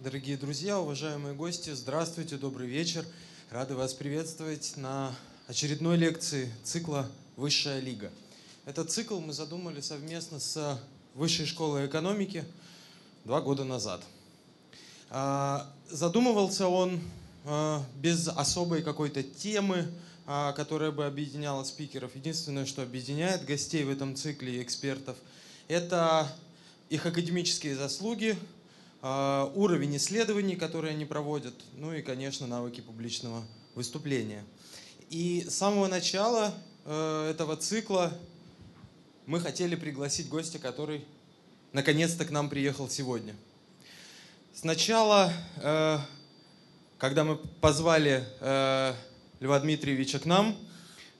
Дорогие друзья, уважаемые гости, здравствуйте, добрый вечер. Рады вас приветствовать на очередной лекции цикла «Высшая лига». Этот цикл мы задумали совместно с Высшей школой экономики два года назад. А, задумывался он а, без особой какой-то темы, а, которая бы объединяла спикеров. Единственное, что объединяет гостей в этом цикле и экспертов, это их академические заслуги, уровень исследований, которые они проводят, ну и, конечно, навыки публичного выступления. И с самого начала э, этого цикла мы хотели пригласить гостя, который наконец-то к нам приехал сегодня. Сначала, э, когда мы позвали э, Льва Дмитриевича к нам,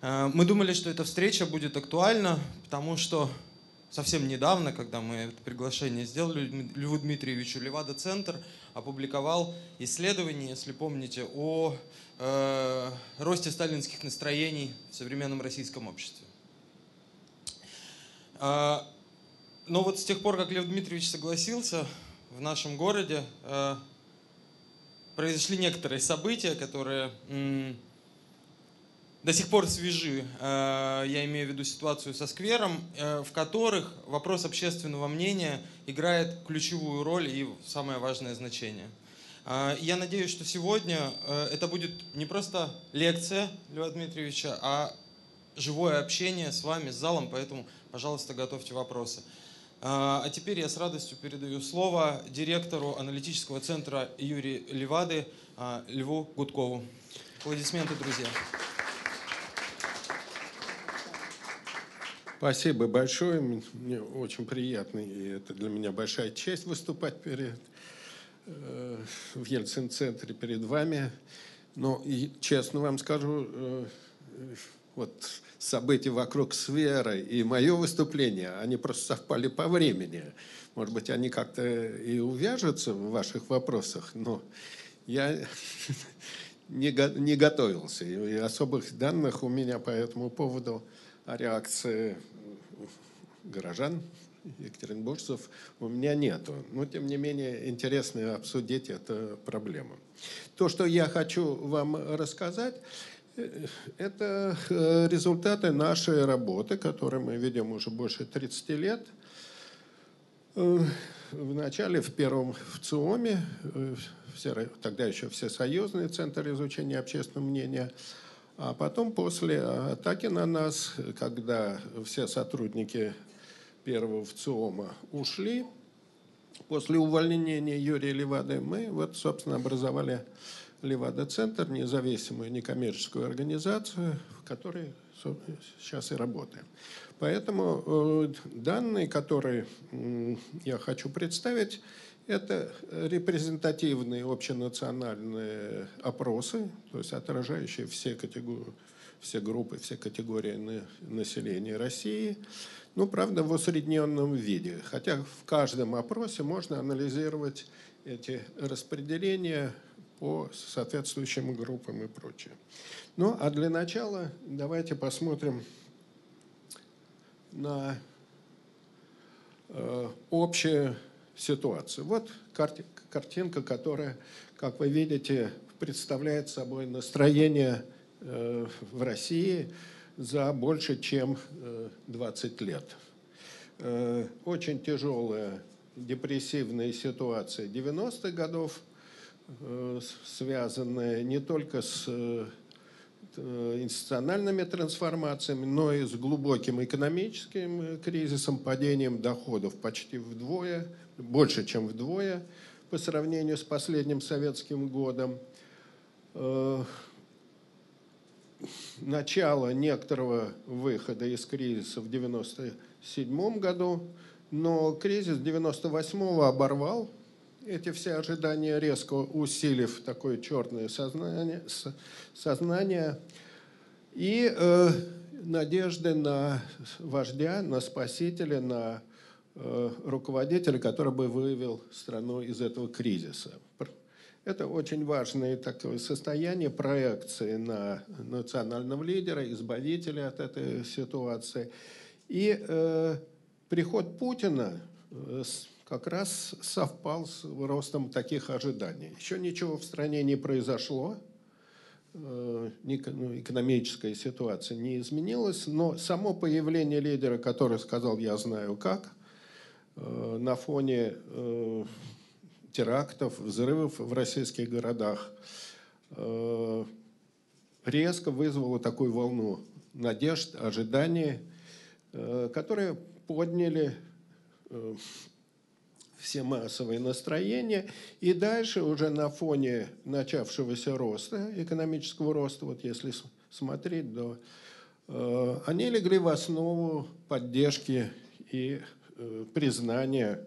мы думали, что эта встреча будет актуальна, потому что совсем недавно, когда мы это приглашение сделали, Льву Дмитриевичу Левада-центр опубликовал исследование, если помните, о э, росте сталинских настроений в современном российском обществе. Э, но вот с тех пор, как Лев Дмитриевич согласился, в нашем городе э, произошли некоторые события, которые... М- до сих пор свежи, э, я имею в виду ситуацию со сквером, э, в которых вопрос общественного мнения играет ключевую роль и самое важное значение. Э, я надеюсь, что сегодня это будет не просто лекция Льва Дмитриевича, а живое общение с вами, с залом, поэтому, пожалуйста, готовьте вопросы. А теперь я с радостью передаю слово директору аналитического центра Юрия Левады Льву Гудкову. Аплодисменты, друзья. Спасибо большое. Мне очень приятно, и это для меня большая честь выступать перед, э, в Ельцин-центре перед вами. Но и, честно вам скажу, э, вот события вокруг сферы и мое выступление, они просто совпали по времени. Может быть, они как-то и увяжутся в ваших вопросах, но я не, не готовился. И особых данных у меня по этому поводу о реакции горожан, екатеринбуржцев у меня нету. Но, тем не менее, интересно обсудить эту проблему. То, что я хочу вам рассказать, э, это э, результаты нашей работы, которую мы ведем уже больше 30 лет. Э, Вначале в первом в ЦИОМе, тогда еще Всесоюзный центр изучения общественного мнения – а потом, после атаки на нас, когда все сотрудники первого ВЦИОМа ушли, после увольнения Юрия Левады, мы вот, собственно, образовали Левада-центр, независимую некоммерческую организацию, в которой сейчас и работаем. Поэтому э, данные, которые я хочу представить, это репрезентативные общенациональные опросы, то есть отражающие все, категории, все группы, все категории населения России. Ну, правда, в усредненном виде. Хотя в каждом опросе можно анализировать эти распределения по соответствующим группам и прочее. Ну, а для начала давайте посмотрим на э, общее ситуацию. Вот картинка, которая, как вы видите, представляет собой настроение э, в России за больше, чем 20 э, лет. Э, очень тяжелая депрессивная ситуация 90-х годов, связанная не только с институциональными трансформациями, но и с глубоким экономическим кризисом, падением доходов почти вдвое, больше, чем вдвое по сравнению с последним советским годом. Э, начало некоторого выхода из кризиса в 1997 году, но кризис 1998 оборвал эти все ожидания, резко усилив такое черное сознание, сознание и э, надежды на вождя, на спасителя, на Э, руководителя, который бы вывел страну из этого кризиса. Это очень важное такое состояние проекции на национального лидера, избавителя от этой ситуации. И э, приход Путина, э, как раз совпал с ростом таких ожиданий. Еще ничего в стране не произошло, э, ну, экономическая ситуация не изменилась, но само появление лидера, который сказал «я знаю как», э, на фоне э, терактов, взрывов в российских городах, резко вызвало такую волну надежд, ожиданий, которые подняли все массовые настроения. И дальше уже на фоне начавшегося роста, экономического роста, вот если смотреть, до, э, они легли в основу поддержки и э, признания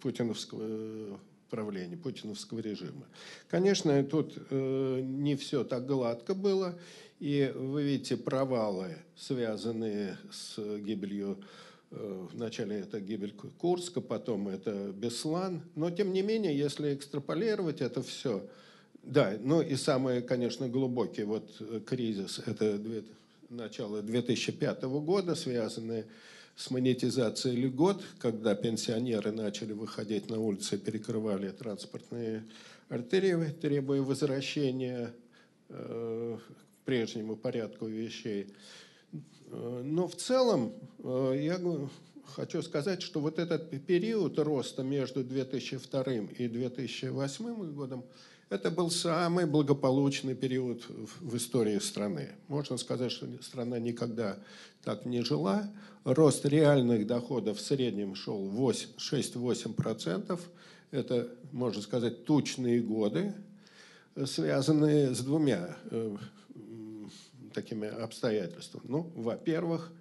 путиновского правления, путиновского режима. Конечно, тут э, не все так гладко было, и вы видите провалы, связанные с гибелью Э, вначале это гибель Курска, потом это Беслан. Но, тем не менее, если экстраполировать это все, да, ну и самый, конечно, глубокий вот э, кризис, это начало 2005 года, связанный с монетизацией льгот, когда пенсионеры начали выходить на улицы и перекрывали транспортные артерии, требуя возвращения э, к прежнему порядку вещей. Э, но в целом э, я хочу сказать, что вот этот период роста между 2002 и 2008 годом, это был самый благополучный период в истории страны. Можно сказать, что страна никогда так не жила. Рост реальных доходов в среднем шел 6-8%. Это, можно сказать, тучные годы, связанные с двумя э, такими обстоятельствами? Ну, во-первых,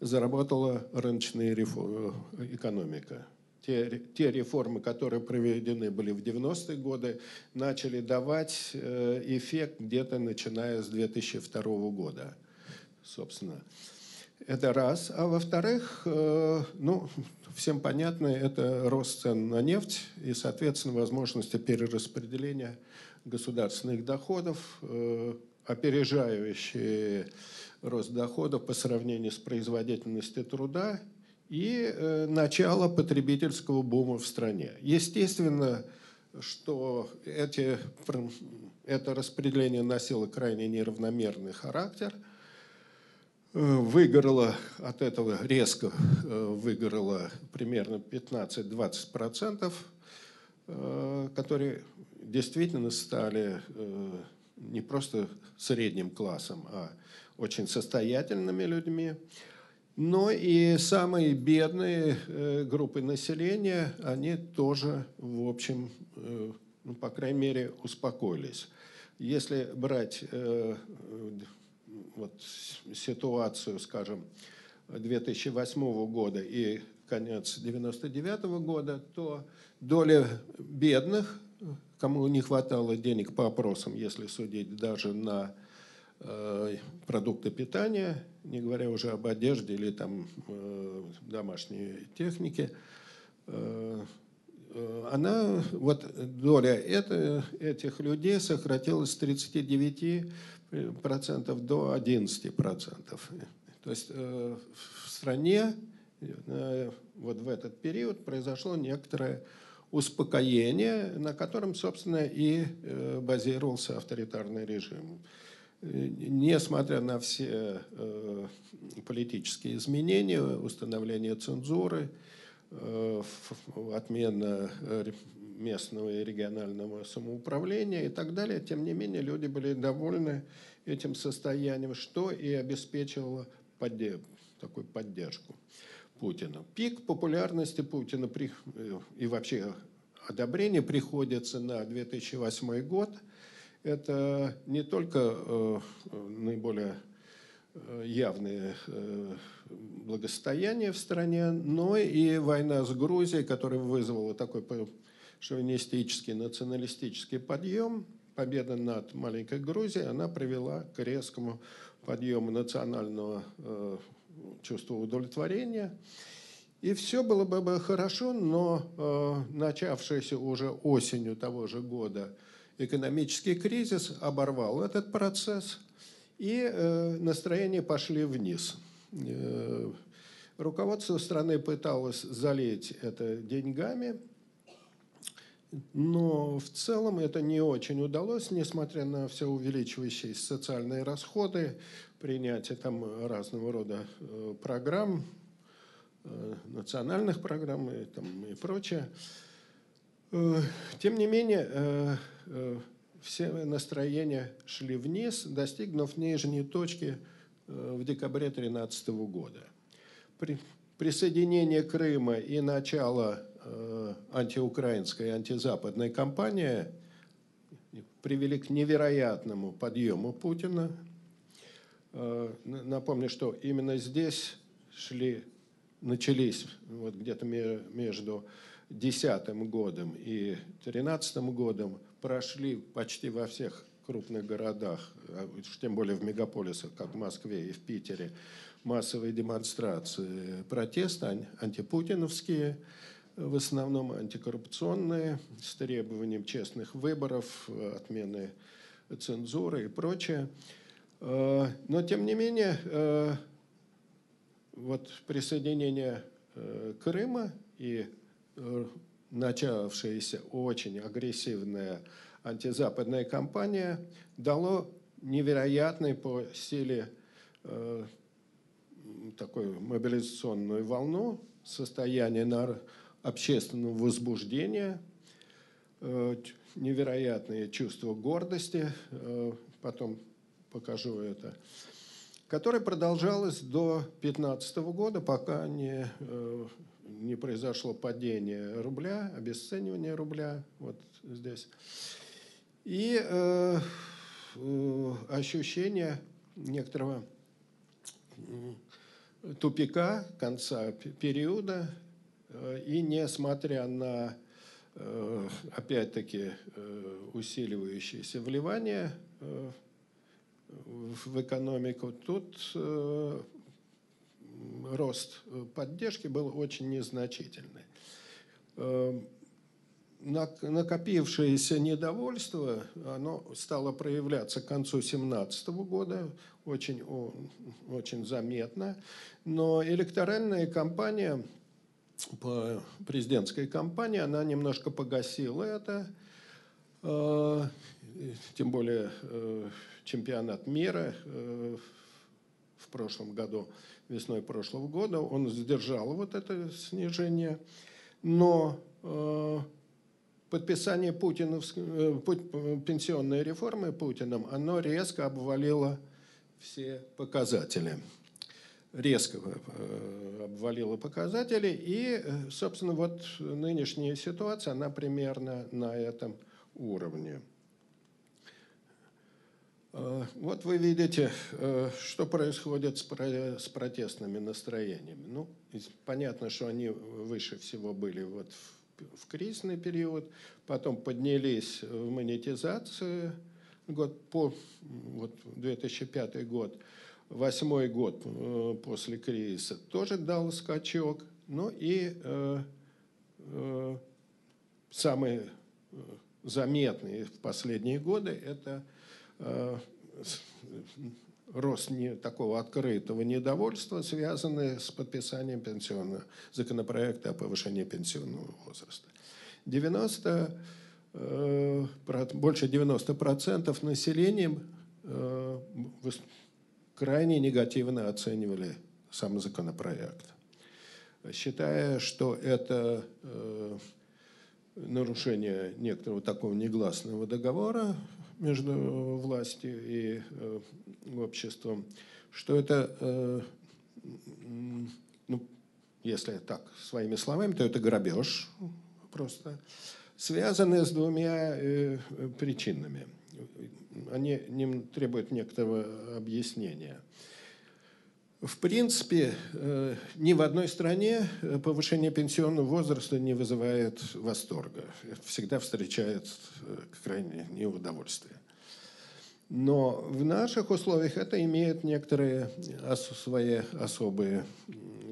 заработала рыночная реформа, экономика. Те, те реформы, которые проведены были в 90-е годы, начали давать э, эффект где-то начиная с 2002 года, собственно. Это раз. А во-вторых, э, ну, всем понятно, это рост цен на нефть и, соответственно, возможности перераспределения государственных доходов, э, опережающие рост доходов по сравнению с производительностью труда и э, начало потребительского бума в стране. Естественно, что эти, это распределение носило крайне неравномерный характер. Э, выгорело от этого резко, э, выгорело примерно 15-20%, которые действительно стали не просто средним классом, а очень состоятельными людьми. Но и самые бедные э, группы населения, они тоже, в общем, э, ну, по крайней мере, успокоились. Если брать э, вот, ситуацию, скажем, 2008 года и конец 1999 года, то доля бедных кому не хватало денег по опросам, если судить даже на э, продукты питания, не говоря уже об одежде или там э, домашней технике, э, э она, вот доля это, этих людей сократилась с 39% до 11%. То есть э, в стране э, вот в этот период произошло некоторое успокоение, на котором, собственно, и э, базировался авторитарный режим. Несмотря на все э, политические изменения, установление цензуры, э, отмена местного и регионального самоуправления и так далее, тем не менее люди были довольны этим состоянием, что и обеспечивало такую поддержку. Путина. Пик популярности Путина при, э, и вообще одобрение приходится на 2008 год. Это не только э, наиболее э, явные э, благосостояния в стране, но и война с Грузией, которая вызвала такой шовинистический, националистический подъем. Победа над маленькой Грузией, она привела к резкому подъему национального э, чувство удовлетворения. И все было бы хорошо, но э, начавшийся уже осенью того же года экономический кризис оборвал этот процесс, и э, настроения пошли вниз. Э, Руководство страны пыталось залить это деньгами, но в целом это не очень удалось, несмотря на все увеличивающиеся социальные расходы, принятие там разного рода э, программ, э, национальных программ и, там, и прочее. Э, тем не менее, все настроения шли вниз, достигнув нижней точки в декабре 2013 года. При присоединение Крыма и начало антиукраинской антизападной кампании привели к невероятному подъему Путина. Э, напомню, что именно здесь шли, начались вот где-то между 2010 годом и 2013 годом, прошли почти во всех крупных городах, а тем более в мегаполисах, как в Москве и в Питере, массовые демонстрации протеста, антипутиновские, в основном антикоррупционные, с требованием честных выборов, отмены цензуры и прочее. Э, но, тем не менее, э, вот присоединение э, Крыма и начавшаяся очень агрессивная антизападная кампания дало невероятный по силе такую мобилизационную волну, состояние на общественного возбуждения, э, невероятное чувство гордости, э, потом покажу это, которое продолжалось до 2015 года, пока не, э, не произошло падение рубля, обесценивание рубля, вот здесь. И э, ощущение некоторого тупика конца периода, э, и несмотря на, э, опять-таки, э, усиливающееся вливание в экономику, тут рост поддержки был очень незначительный накопившееся недовольство, оно стало проявляться к концу 2017 года очень, очень заметно. Но электоральная кампания, президентская кампания, она немножко погасила это. Тем более э, чемпионат мира э, в прошлом году, весной прошлого года, он сдержал вот это снижение. Но подписание э, э, пенсионной реформы Путиным, оно резко обвалило все показатели. Резко обвалило показатели. И, собственно, вот нынешняя ситуация, она примерно на этом уровне. Вот вы видите, что происходит с протестными настроениями. Ну, понятно, что они выше всего были вот в кризисный период, потом поднялись в монетизации год по вот 2005 год, восьмой год э, после кризиса тоже дал скачок, ну и э, э, самые э, заметные в последние годы это э, рост не, такого открытого недовольства, связанный с подписанием пенсионного законопроекта о повышении пенсионного возраста. 90, э, больше 90% населения э, крайне негативно оценивали сам законопроект, считая, что это э, нарушение некоторого такого негласного договора между властью и э, обществом, что это, э, ну, если так своими словами, то это грабеж просто, связанный с двумя э, причинами. Они требуют некоторого объяснения. В принципе, э, ни в одной стране э, повышение пенсионного возраста не вызывает восторга. Всегда встречает э, крайнее неудовольствие. Но в наших условиях это имеет некоторые свои особые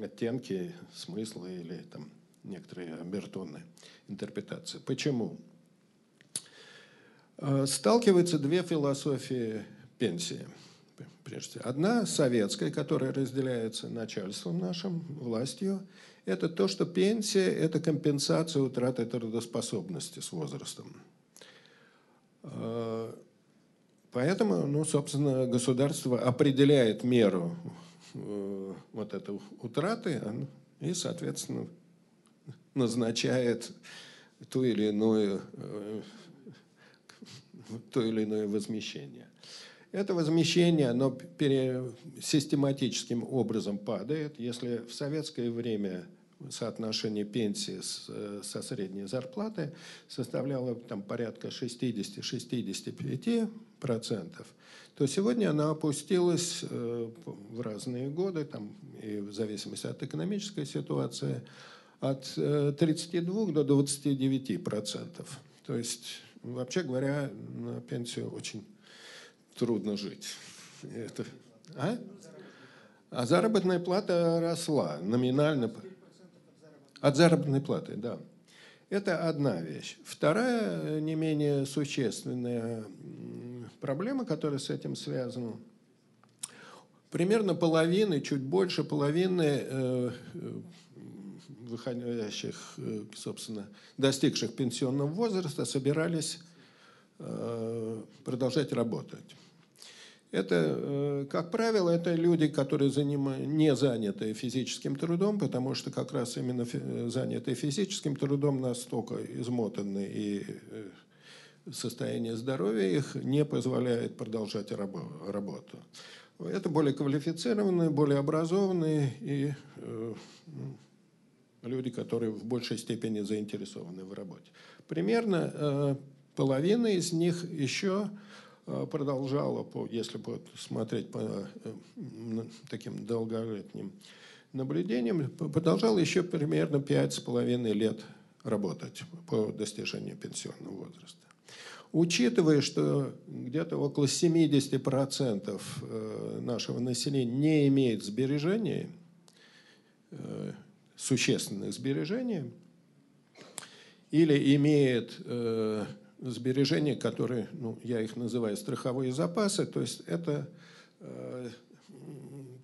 оттенки, смыслы или там, некоторые обертонные интерпретации. Почему? Сталкиваются две философии пенсии – прежде. Одна советская, которая разделяется начальством нашим, властью, это то, что пенсия – это компенсация утраты трудоспособности с возрастом. А, поэтому, ну, собственно, государство определяет меру э, вот этой утраты и, соответственно, назначает ту или иную, э, то или иное возмещение. Это возмещение, оно систематическим образом падает. Если в советское время соотношение пенсии с, со средней зарплаты составляло там, порядка 60-65%, то сегодня она опустилась э, в разные годы, там, и в зависимости от экономической ситуации, от 32 э, до 29%. То есть, вообще говоря, на пенсию очень трудно жить. Это, а? а заработная плата росла номинально. От заработной платы, да. Это одна вещь. Вторая, не менее существенная проблема, которая с этим связана, примерно половины, чуть больше половины э, выходящих, э, собственно, достигших пенсионного возраста собирались э, продолжать работать. Это, э, как правило, это люди, которые занимают, не заняты физическим трудом, потому что как раз именно занятые физическим трудом настолько измотаны и э, состояние здоровья их не позволяет продолжать работу. Это более квалифицированные, более образованные и э, люди, которые в большей степени заинтересованы в работе. Примерно половина из них еще Э, продолжала, по, если смотреть по э, таким долголетним наблюдениям, продолжала еще примерно пять с половиной лет работать по достижению пенсионного возраста. Учитывая, что где-то около 70% э, нашего населения не имеет сбережений, существенных сбережений, или имеет сбережения, которые, ну, я их называю страховые запасы, то есть это э,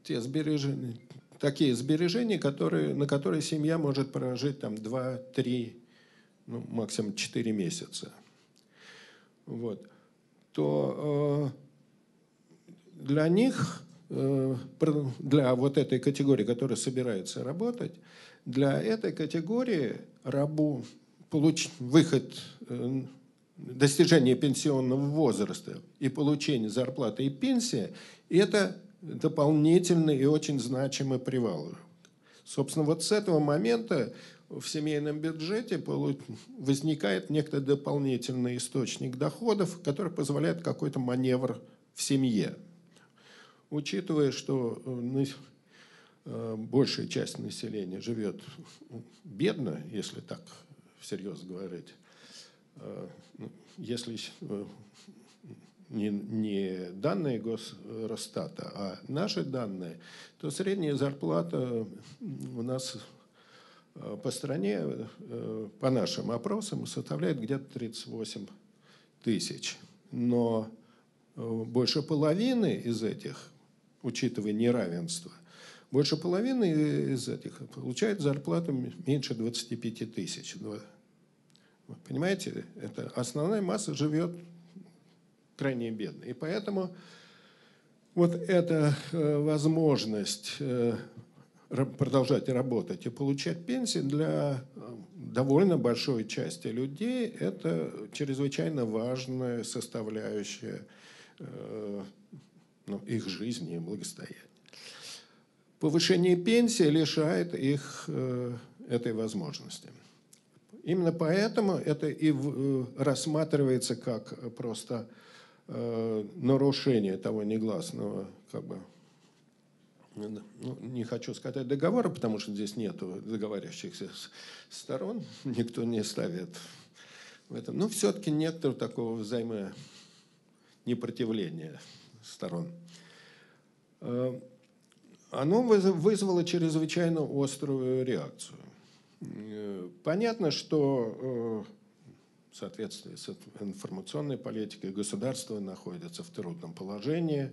те сбережения, такие сбережения, которые, на которые семья может прожить там 2-3, ну, максимум 4 месяца. Вот. То э, для них, э, для вот этой категории, которая собирается работать, для этой категории рабу получ, выход э, достижение пенсионного возраста и получение зарплаты и пенсии – это дополнительный и очень значимый привал. Собственно, вот с этого момента в семейном бюджете возникает некий дополнительный источник доходов, который позволяет какой-то маневр в семье. Учитывая, что э, э, большая часть населения живет бедно, если так всерьез говорить, Э, если э, не, не данные Госростата, а наши данные, то средняя зарплата у нас э, по стране, по нашим опросам, составляет где-то 38 тысяч. Но больше половины из этих, учитывая неравенство, больше половины из этих получает зарплату меньше 25 тысяч, Понимаете, это основная масса живет крайне бедно. И поэтому вот эта э, возможность э, продолжать работать и получать пенсии для э, довольно большой части людей – это чрезвычайно важная составляющая ну, их жизни и благосостояния. Повышение пенсии лишает их этой возможности. Именно поэтому это и э, рассматривается как просто э, нарушение того негласного, как бы, ну, не хочу сказать договора, потому что здесь нет договаривающихся сторон, никто не ставит в этом. Но все-таки нет такого взаимо непротивления сторон. Э, оно вызвало чрезвычайно острую реакцию. Понятно, что в соответствии с информационной политикой государство находится в трудном положении,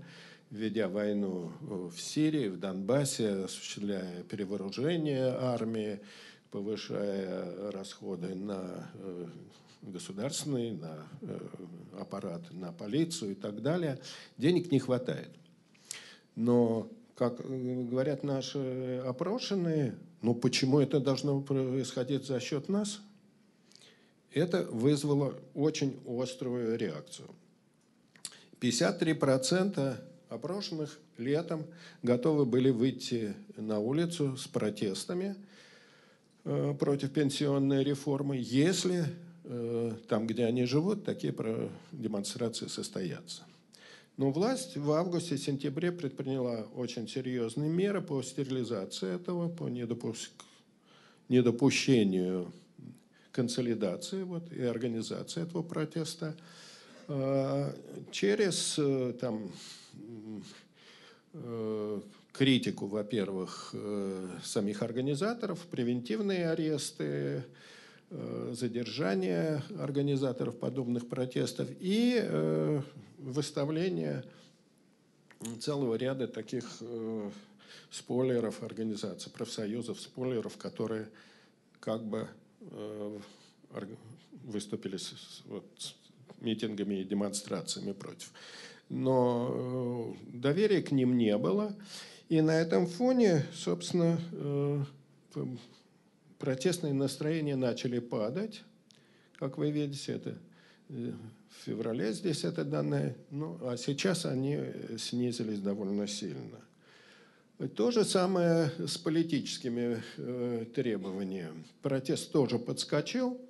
ведя войну в Сирии, в Донбассе, осуществляя перевооружение армии, повышая расходы на э, государственный, на э, аппарат, на полицию и так далее, денег не хватает. Но, как говорят наши опрошенные, ну почему это должно происходить за счет нас? Это вызвало очень острую реакцию. 53% опрошенных летом готовы были выйти на улицу с протестами э, против пенсионной реформы, если Э, там, где они живут, такие демонстрации состоятся. Но власть в августе-сентябре предприняла очень серьезные меры по стерилизации этого, по недопуск... недопущению консолидации вот, и организации этого протеста. Э, через э, там, критику, во-первых, самих организаторов, превентивные аресты, Э, задержание организаторов подобных протестов и э, выставление целого ряда таких э, спойлеров организаций, профсоюзов, спойлеров, которые как бы выступили с, вот, с митингами и демонстрациями против. Но доверия к ним не было. И на этом фоне, собственно, протестные настроения начали падать. Как вы видите, это э, в феврале здесь это данные, ну, а сейчас они снизились довольно сильно. То же самое с политическими э, требованиями. Протест тоже подскочил,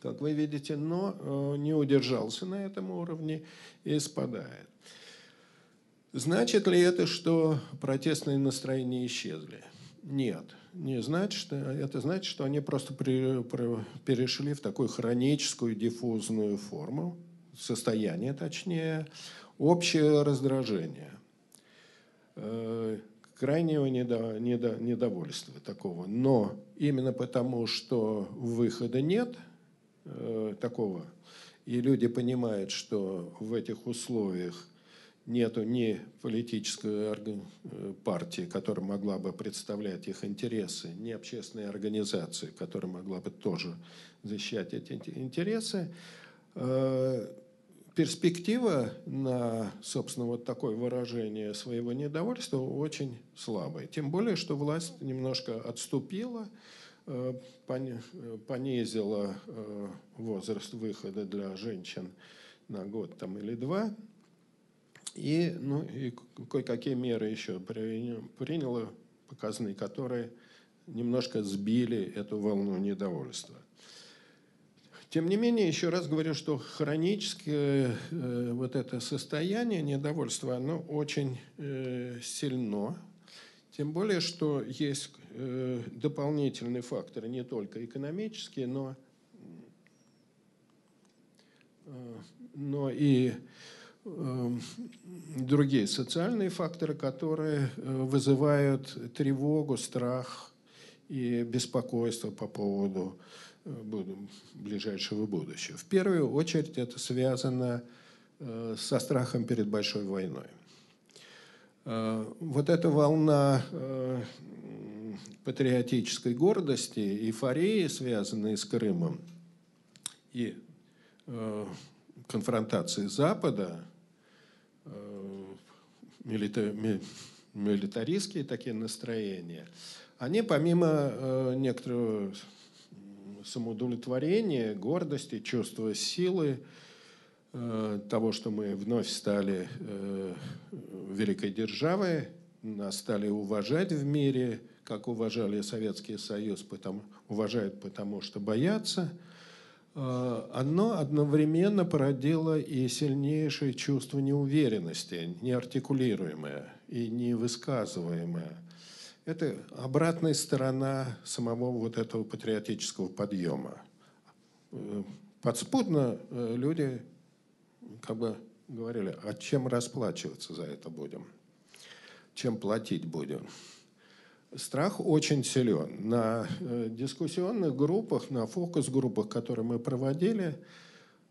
как вы видите, но э, не удержался на этом уровне и спадает. Значит ли это, что протестные настроения исчезли? Нет не значит, что это значит, что они просто при, при, перешли в такую хроническую диффузную форму, состояние точнее, общее раздражение, э, крайнего недо, недо, недовольства такого. Но именно потому, что выхода нет э, такого, и люди понимают, что в этих условиях нету ни политической э, партии, которая могла бы представлять их интересы, ни общественной организации, которая могла бы тоже защищать эти интересы. Э, перспектива на, собственно, вот такое выражение своего недовольства очень слабая. Тем более, что власть немножко отступила, э, понизила возраст выхода для женщин на год там, или два – и, ну, и кое-какие меры еще приняло, показанные, которые немножко сбили эту волну недовольства. Тем не менее, еще раз говорю, что хроническое э, вот это состояние недовольства, оно очень э, сильно. Тем более, что есть э, дополнительные факторы, не только экономические, но, э, но и Эм, другие социальные факторы, которые э, вызывают тревогу, страх и беспокойство по поводу э, ближайшего будущего. В первую очередь это связано э, со страхом перед большой войной. Вот эта волна патриотической гордости, эйфории, связанные с Крымом, и конфронтации Запада милитаристские такие настроения, они помимо э, некоторого самоудовлетворения, гордости, чувства силы, э, того, что мы вновь стали э, великой державой, нас стали уважать в мире, как уважали Советский Союз, потому, уважают потому, что боятся – оно одновременно породило и сильнейшее чувство неуверенности, неартикулируемое и невысказываемое. Это обратная сторона самого вот этого патриотического подъема. Э, подспудно э, люди как бы говорили, а чем расплачиваться за это будем? Чем платить будем? Страх очень силен. На э, дискуссионных группах, на фокус-группах, которые мы проводили,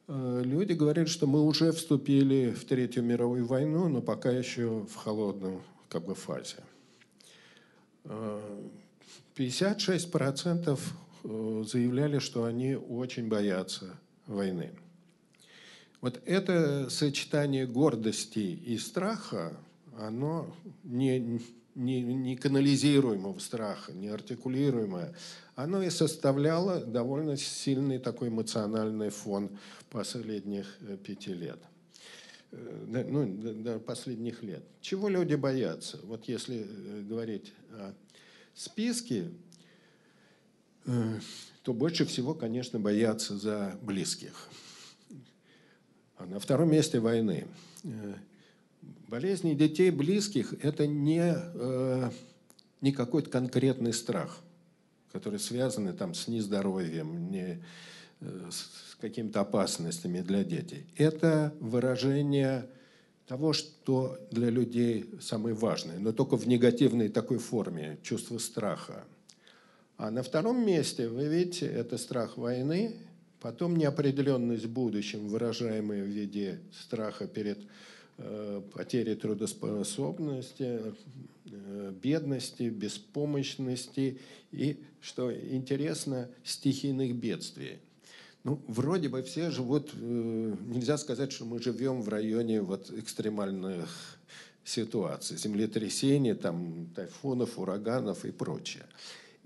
э, люди говорят, что мы уже вступили в Третью мировую войну, но пока еще в холодном как бы, фазе. 56% заявляли, что они очень боятся войны. Вот это сочетание гордости и страха, оно не, не, не канализируемого страха, не артикулируемое, оно и составляло довольно сильный такой эмоциональный фон последних э, пяти лет. Э, ну, до последних лет. Чего люди боятся? Вот если э, говорить о списке, то больше всего, конечно, боятся за близких. А на втором месте войны. Болезни детей близких – это не, э, не какой-то конкретный страх, который связан там, с нездоровьем, не, э, с какими-то опасностями для детей. Это выражение того, что для людей самое важное, но только в негативной такой форме, чувство страха. А на втором месте, вы видите, это страх войны, Потом неопределенность в будущем, выражаемая в виде страха перед э, потерей трудоспособности, э, бедности, беспомощности и, что интересно, стихийных бедствий. Ну, вроде бы все живут, э, нельзя сказать, что мы живем в районе вот экстремальных ситуаций, землетрясений, там, тайфунов, ураганов и прочее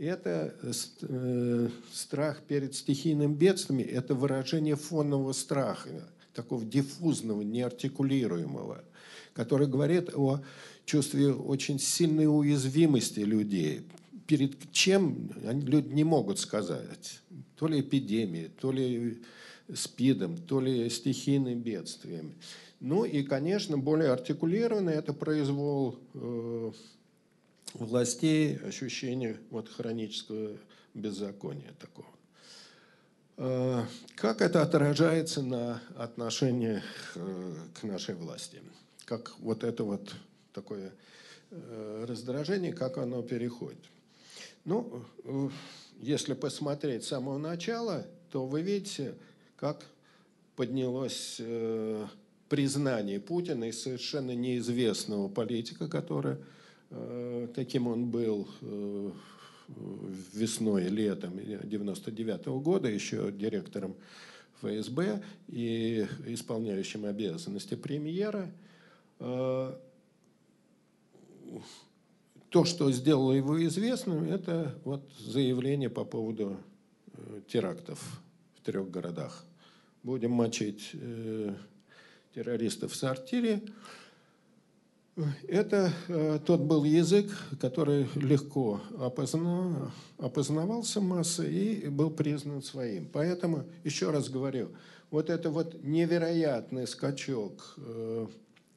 это э, страх перед стихийным бедствием, это выражение фонного страха, такого диффузного, неартикулируемого, который говорит о чувстве очень сильной уязвимости людей, перед чем люди не могут сказать. То ли эпидемией, то ли СПИДом, то ли стихийным бедствием. Ну и, конечно, более артикулированно это произвол э, властей ощущение вот хронического беззакония такого. А, как это отражается на отношениях э, к нашей власти? Как вот это вот такое э, раздражение, как оно переходит? Ну, э, если посмотреть с самого начала, то вы видите, как поднялось признание Путина и совершенно неизвестного политика, который каким э, он был э, весной, летом 99 -го года, еще директором ФСБ и исполняющим обязанности премьера. Э, то, что сделало его известным, это вот заявление по поводу терактов в трех городах. Будем мочить террористов в сортире. Это э, тот был язык, который легко опознав, опознавался массой и был признан своим. Поэтому, еще раз говорю, вот это вот невероятный скачок э,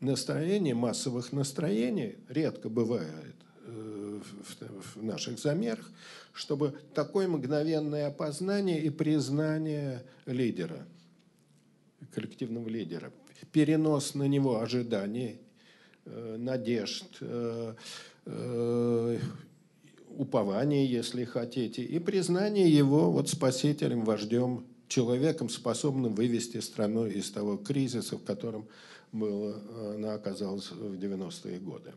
настроений, массовых настроений, редко бывает э, в, в наших замерах, чтобы такое мгновенное опознание и признание лидера, коллективного лидера, перенос на него ожиданий надежд, э, э, упования, если хотите, и признание его вот спасителем, вождем, человеком, способным вывести страну из того кризиса, в котором было, она оказалась в 90-е годы.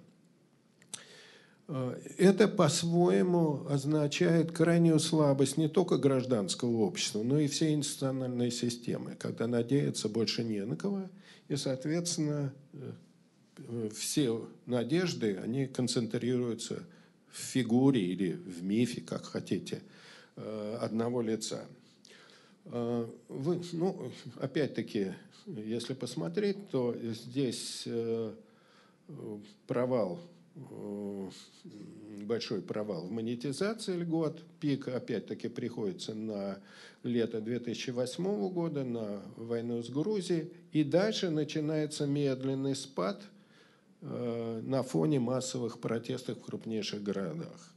Это по-своему означает крайнюю слабость не только гражданского общества, но и всей институциональной системы, когда надеяться больше не на кого, и, соответственно, все надежды, они концентрируются в фигуре или в мифе, как хотите, э, одного лица. Э, вы, ну, опять-таки, если посмотреть, то здесь э, провал, большой провал в монетизации льгот. Пик, опять-таки, приходится на лето 2008 года, на войну с Грузией. И дальше начинается медленный спад – Э, на фоне массовых протестов в крупнейших городах.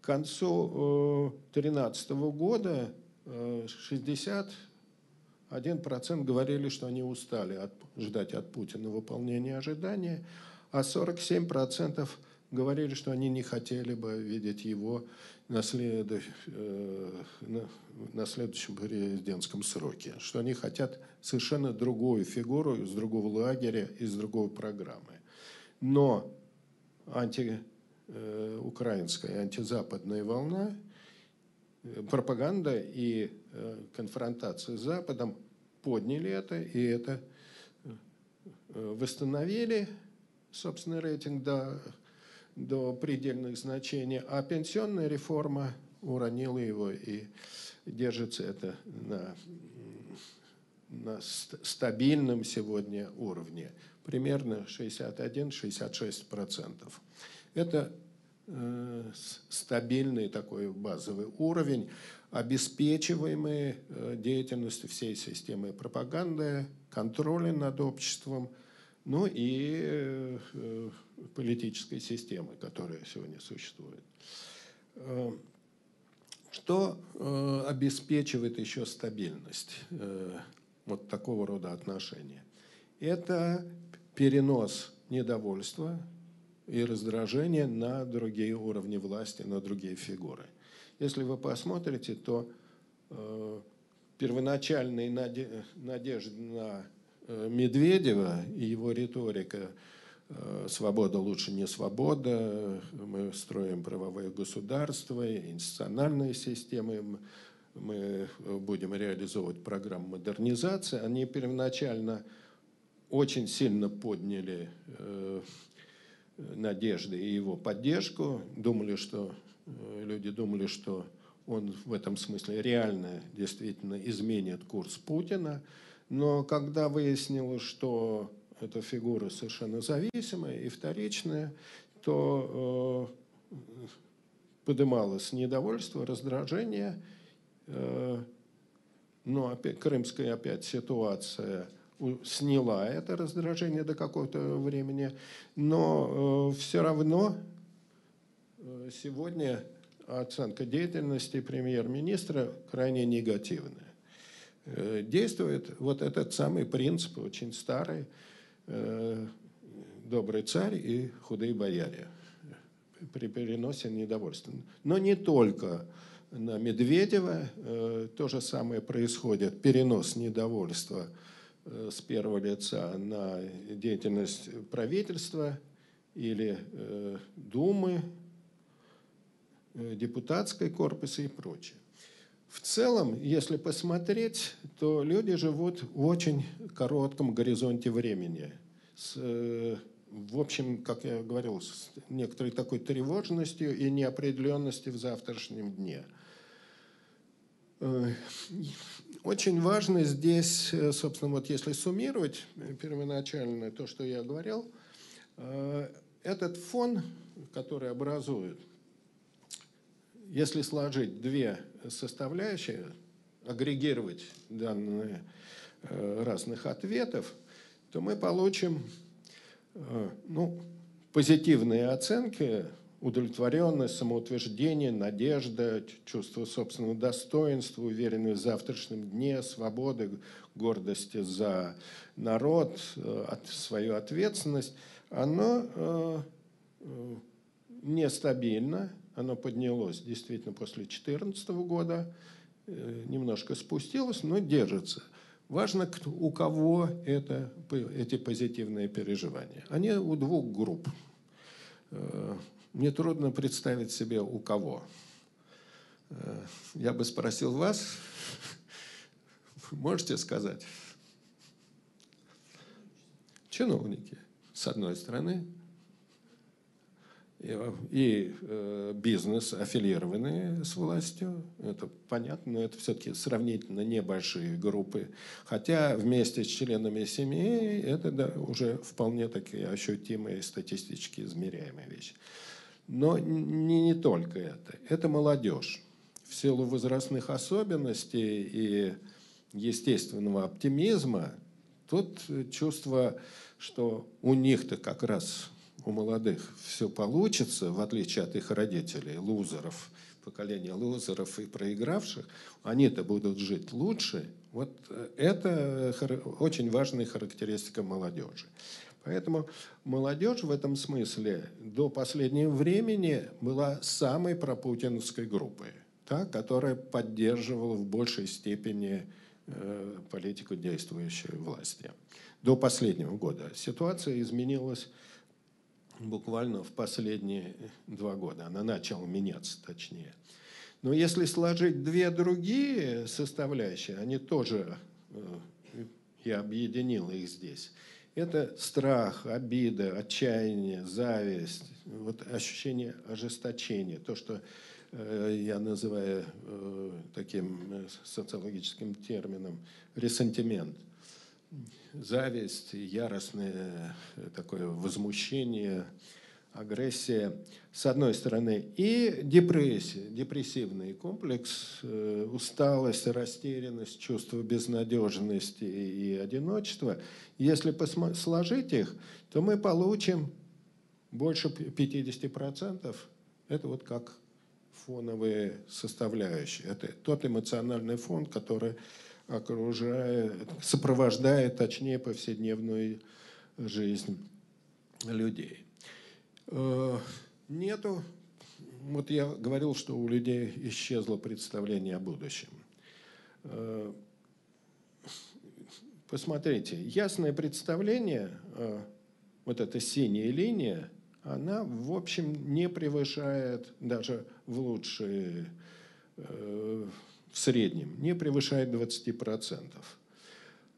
К концу 2013 года 61% э, говорили, что они устали от, ждать от Путина выполнения ожидания, а 47% говорили, что они не хотели бы видеть его на, след... на следующем президентском сроке, что они хотят совершенно другую фигуру из другого лагеря, из другой программы. Но антиукраинская, антизападная волна, пропаганда и конфронтация с Западом подняли это, и это восстановили собственный рейтинг до, до предельных значений, а пенсионная реформа уронила его и держится это на, на стабильном сегодня уровне, примерно 61-66%. Это э, стабильный такой базовый уровень, обеспечиваемый э, деятельностью всей системы пропаганды, контроля над обществом, ну и э, политической системы, которая сегодня существует. Что обеспечивает еще стабильность вот такого рода отношения? Это перенос недовольства и раздражения на другие уровни власти, на другие фигуры. Если вы посмотрите, то э, первоначальные надежды на э, Медведева и его риторика э, «свобода лучше не свобода», мы строим правовое государство, институциональные системы, мы будем реализовывать программу модернизации, они первоначально очень сильно подняли э, надежды и его поддержку, думали, что люди думали, что он в этом смысле реально действительно изменит курс Путина. Но когда выяснилось, что эта фигура совершенно зависимая и вторичная, то э, подымалось недовольство, раздражение. Э, но опять, крымская опять ситуация сняла это раздражение до какого-то времени. Но э, все равно э, сегодня оценка деятельности премьер-министра крайне негативная. Э, действует вот этот самый принцип, очень старый, добрый царь и худые бояре при переносе недовольства. Но не только на Медведева, то же самое происходит, перенос недовольства с первого лица на деятельность правительства или Думы, Э, депутатской корпуса и прочее. В целом, если посмотреть, то люди живут в очень коротком горизонте времени. С, э, в общем, как я говорил, с некоторой такой тревожностью и неопределенностью в завтрашнем дне. Э, очень важно здесь, собственно, вот если суммировать первоначально то, что я говорил, этот фон, который образует если сложить две составляющие, агрегировать данные э, разных ответов, то мы получим э, ну, позитивные оценки, удовлетворенность, самоутверждение, надежда, чувство собственного достоинства, уверенность в завтрашнем дне, свободы, гордости за народ, э, свою ответственность, оно нестабильно, оно поднялось действительно после 2014 года, э, немножко спустилось, но держится. Важно, у кого это, эти позитивные переживания. Они у двух групп. Мне трудно представить себе, у кого. Э, я бы спросил вас, можете сказать? Чиновники, с одной стороны, и э, бизнес, аффилированные с властью, это понятно, но это все-таки сравнительно небольшие группы. Хотя вместе с членами семьи это да, уже вполне такие ощутимые статистически измеряемые вещи. Но не, не только это. Это молодежь. В силу возрастных особенностей и естественного оптимизма тут чувство, что у них-то как раз у молодых все получится, в отличие от их родителей, лузеров, поколения лузеров и проигравших, они-то будут жить лучше. Вот э, это очень важная характеристика молодежи. Поэтому молодежь в этом смысле до последнего времени была самой пропутиновской группой, та, которая поддерживала в большей степени э, политику действующей власти. До последнего года. Ситуация изменилась буквально в последние два года. Она начала меняться, точнее. Но если сложить две другие составляющие, они тоже, э, я объединил их здесь, это страх, обида, отчаяние, зависть, вот ощущение ожесточения, то, что э, я называю э, таким социологическим термином ресентимент. Зависть, яростное такое возмущение – агрессия, с одной стороны, и депрессия, депрессивный комплекс, э, усталость, растерянность, чувство безнадежности и одиночества. Если сложить их, то мы получим больше 50%. Это вот как фоновые составляющие. Это тот эмоциональный фон, который окружает, сопровождает, точнее, повседневную жизнь людей. Э, нету. Вот я говорил, что у людей исчезло представление о будущем. Э, посмотрите, ясное представление, э, вот эта синяя линия, она, в общем, не превышает даже в лучшие, в среднем, не превышает 20%.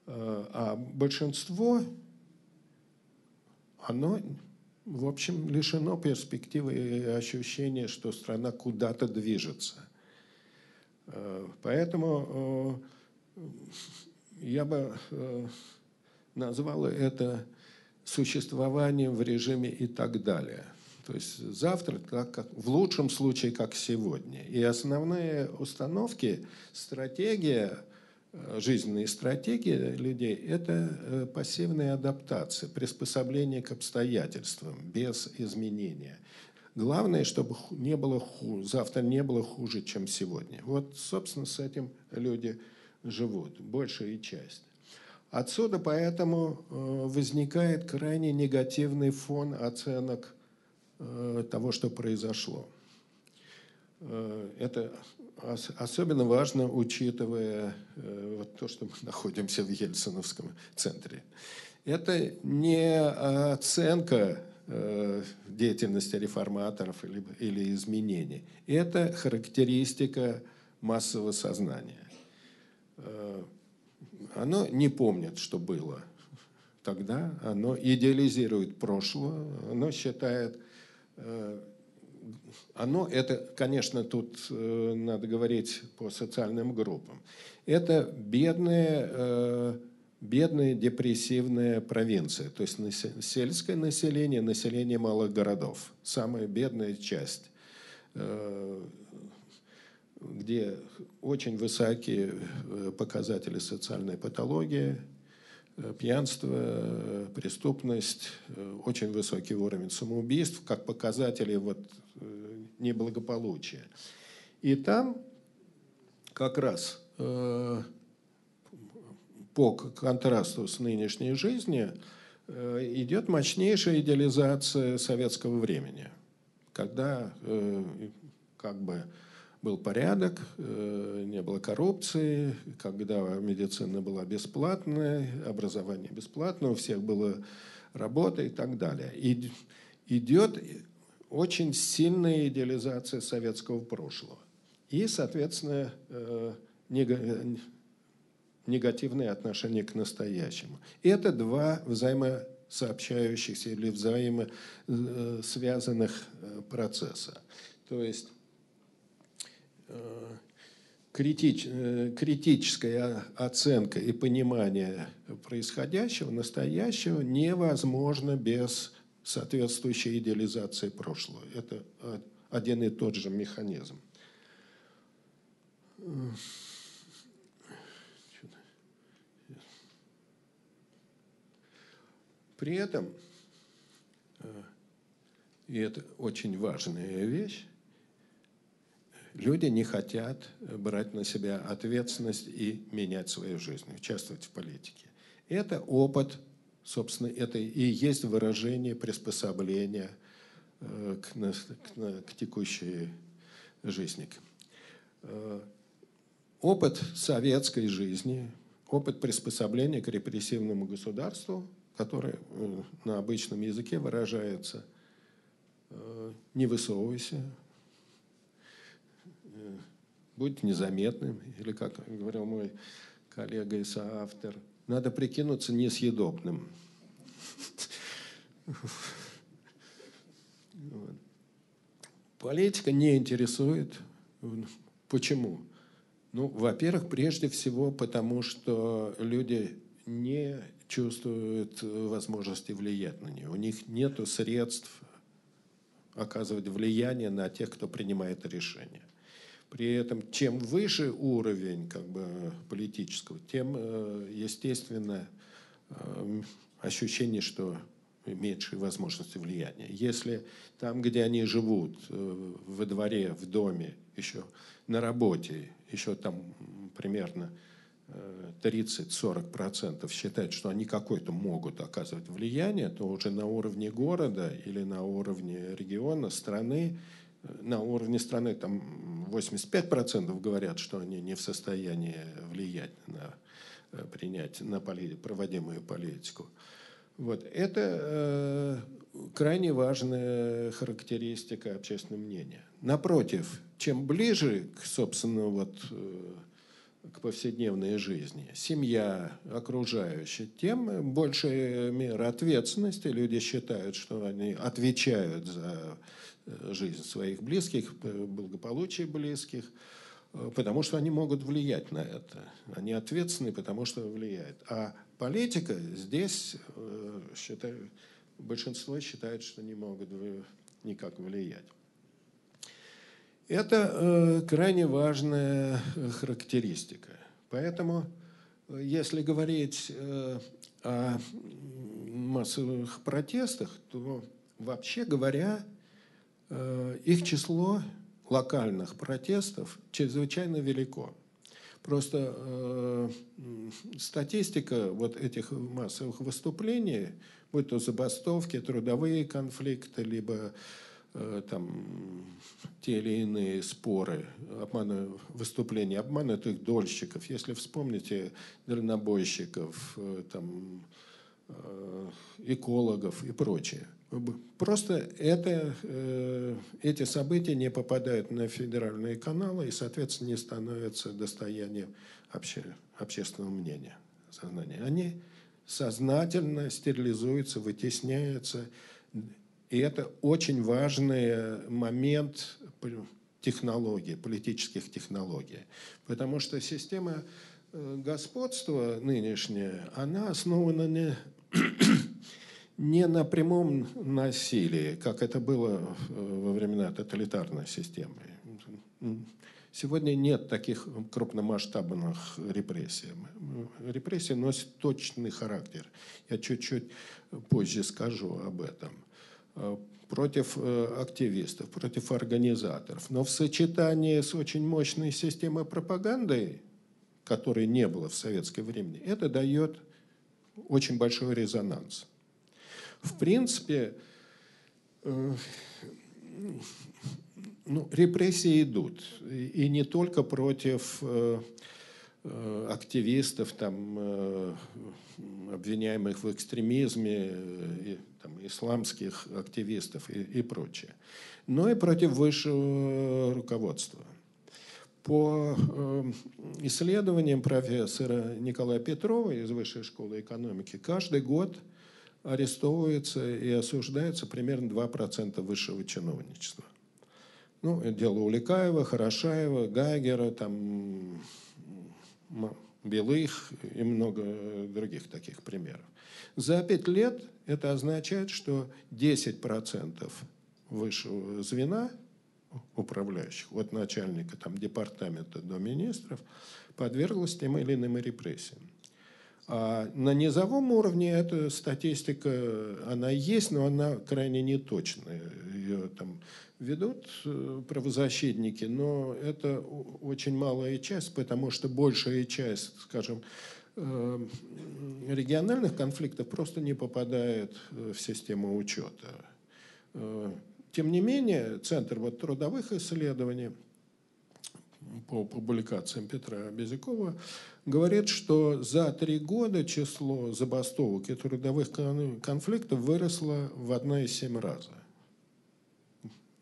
А большинство, оно в общем, лишено перспективы и ощущения, что страна куда-то движется. Э, поэтому э, я бы э, назвал это существованием в режиме и так далее. То есть завтра, так как, в лучшем случае, как сегодня. И основные установки, стратегия – жизненные стратегии людей – это э, пассивная адаптация, приспособление к обстоятельствам без изменения. Главное, чтобы не было хуже, завтра не было хуже, чем сегодня. Вот, собственно, с этим люди живут, большая часть. Отсюда поэтому э, возникает крайне негативный фон оценок э, того, что произошло. Это особенно важно, учитывая э, вот то, что мы находимся в Ельциновском центре. Это не оценка э, деятельности реформаторов или, или изменений. Это характеристика массового сознания. Э, оно не помнит, что было тогда, оно идеализирует прошлое, оно считает оно, это, конечно, тут э, надо говорить по социальным группам, это бедная, э, бедная депрессивная провинция, то есть сельское население, население малых городов, самая бедная часть, э, где очень высокие э, показатели социальной патологии, пьянство, преступность, э, очень высокий уровень самоубийств, как показатели вот неблагополучия. И там как раз э, по контрасту с нынешней жизнью э, идет мощнейшая идеализация советского времени, когда э, как бы был порядок, э, не было коррупции, когда медицина была бесплатная, образование бесплатное, у всех была работа и так далее. И идет очень сильная идеализация советского прошлого. И, соответственно, э, негативное отношение к настоящему. Это два взаимосообщающихся или взаимосвязанных э, процесса. То есть критич, критическая оценка и понимание происходящего, настоящего невозможно без соответствующей идеализации прошлого. Это один и тот же механизм. При этом, и это очень важная вещь, люди не хотят брать на себя ответственность и менять свою жизнь, участвовать в политике. Это опыт Собственно, это и есть выражение приспособления э, к, к, к текущей жизни. Э, опыт советской жизни, опыт приспособления к репрессивному государству, который э, на обычном языке выражается «не высовывайся», будь незаметным, или, как говорил мой коллега и соавтор – надо прикинуться несъедобным. Политика не интересует. Почему? Ну, во-первых, прежде всего, потому что люди не чувствуют возможности влиять на нее. У них нет средств оказывать влияние на тех, кто принимает решения. При этом, чем выше уровень как бы, политического, тем, э, естественно, э, ощущение, что меньшие возможности влияния. Если там, где они живут, э, во дворе, в доме, еще на работе, еще там примерно 30-40% считают, что они какой-то могут оказывать влияние, то уже на уровне города или на уровне региона, страны на уровне страны там 85% говорят, что они не в состоянии влиять на э, принять на проводимую политику. Вот. Это э, крайне важная характеристика общественного мнения. Напротив, чем ближе к, собственно, вот, э, к повседневной жизни, семья, окружающая, тем больше мера ответственности. Люди считают, что они отвечают за Э, жизнь своих близких, благополучие близких, э, потому что они могут влиять на это. Они ответственны, потому что влияют. А политика здесь, э, считаю, большинство считает, что не могут никак влиять. Это крайне важная характеристика. Поэтому, если говорить о массовых протестах, то вообще говоря, Э, их число локальных протестов чрезвычайно велико. Просто э, статистика вот этих массовых выступлений, будь то забастовки, трудовые конфликты, либо э, там, те или иные споры, обманы, выступления обманутых дольщиков, если вспомните дальнобойщиков, э, там, э, экологов и прочее – Просто это, э, эти события не попадают на федеральные каналы и, соответственно, не становятся достоянием обще, общественного мнения, сознания. Они сознательно стерилизуются, вытесняются. И это очень важный момент технологий, политических технологий. Потому что система э, господства нынешняя, она основана не не на прямом насилии, как это было во времена тоталитарной системы. Сегодня нет таких крупномасштабных репрессий. Репрессии носят точный характер. Я чуть-чуть позже скажу об этом. Против э, активистов, против организаторов. Но в сочетании с очень мощной системой пропаганды, которой не было в советское время, это дает очень большой резонанс в принципе, э, ну, репрессии идут. И не только против э, э, активистов, там, обвиняемых в экстремизме, там, исламских активистов и, и прочее, но и против высшего руководства. По исследованиям профессора Николая Петрова из Высшей школы экономики, каждый год – арестовывается и осуждается примерно 2% высшего чиновничества. Ну, дело Уликаева, Хорошаева, Гагера, там, Белых и много других таких примеров. За пять лет это означает, что 10% высшего звена управляющих, от начальника там, департамента до министров, подверглось тем или иным репрессиям. А на низовом уровне эта статистика, она есть, но она крайне неточная. Ее там ведут э, правозащитники, но это очень малая часть, потому что большая часть, скажем, э, региональных конфликтов просто не попадает в систему учета. Тем не менее, Центр вот трудовых исследований по публикациям Петра Безякова говорит, что за три года число забастовок и трудовых конфликтов выросло в 1,7 раза.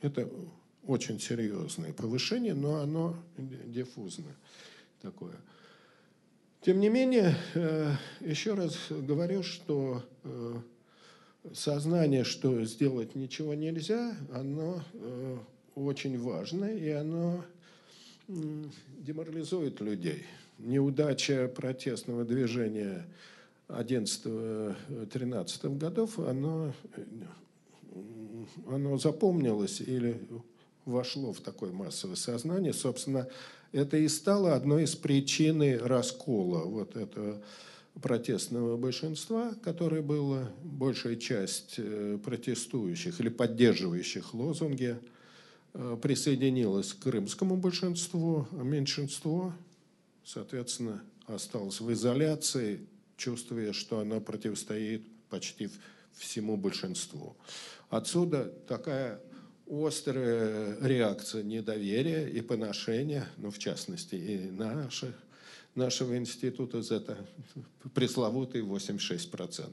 Это очень серьезное повышение, но оно диффузное такое. Тем не менее, э, еще раз говорю, что э, сознание, что сделать ничего нельзя, оно э, очень важно, и оно деморализует людей. Неудача протестного движения 11-13 годов, оно, оно запомнилось или вошло в такое массовое сознание. Собственно, это и стало одной из причин раскола вот этого протестного большинства, которое было большая часть э, протестующих или поддерживающих лозунги, э, присоединилась к крымскому большинству, а меньшинство, соответственно, осталось в изоляции, чувствуя, что оно противостоит почти всему большинству. Отсюда такая острая реакция недоверия и поношения, ну, в частности, и наших нашего института за это пресловутые 86%.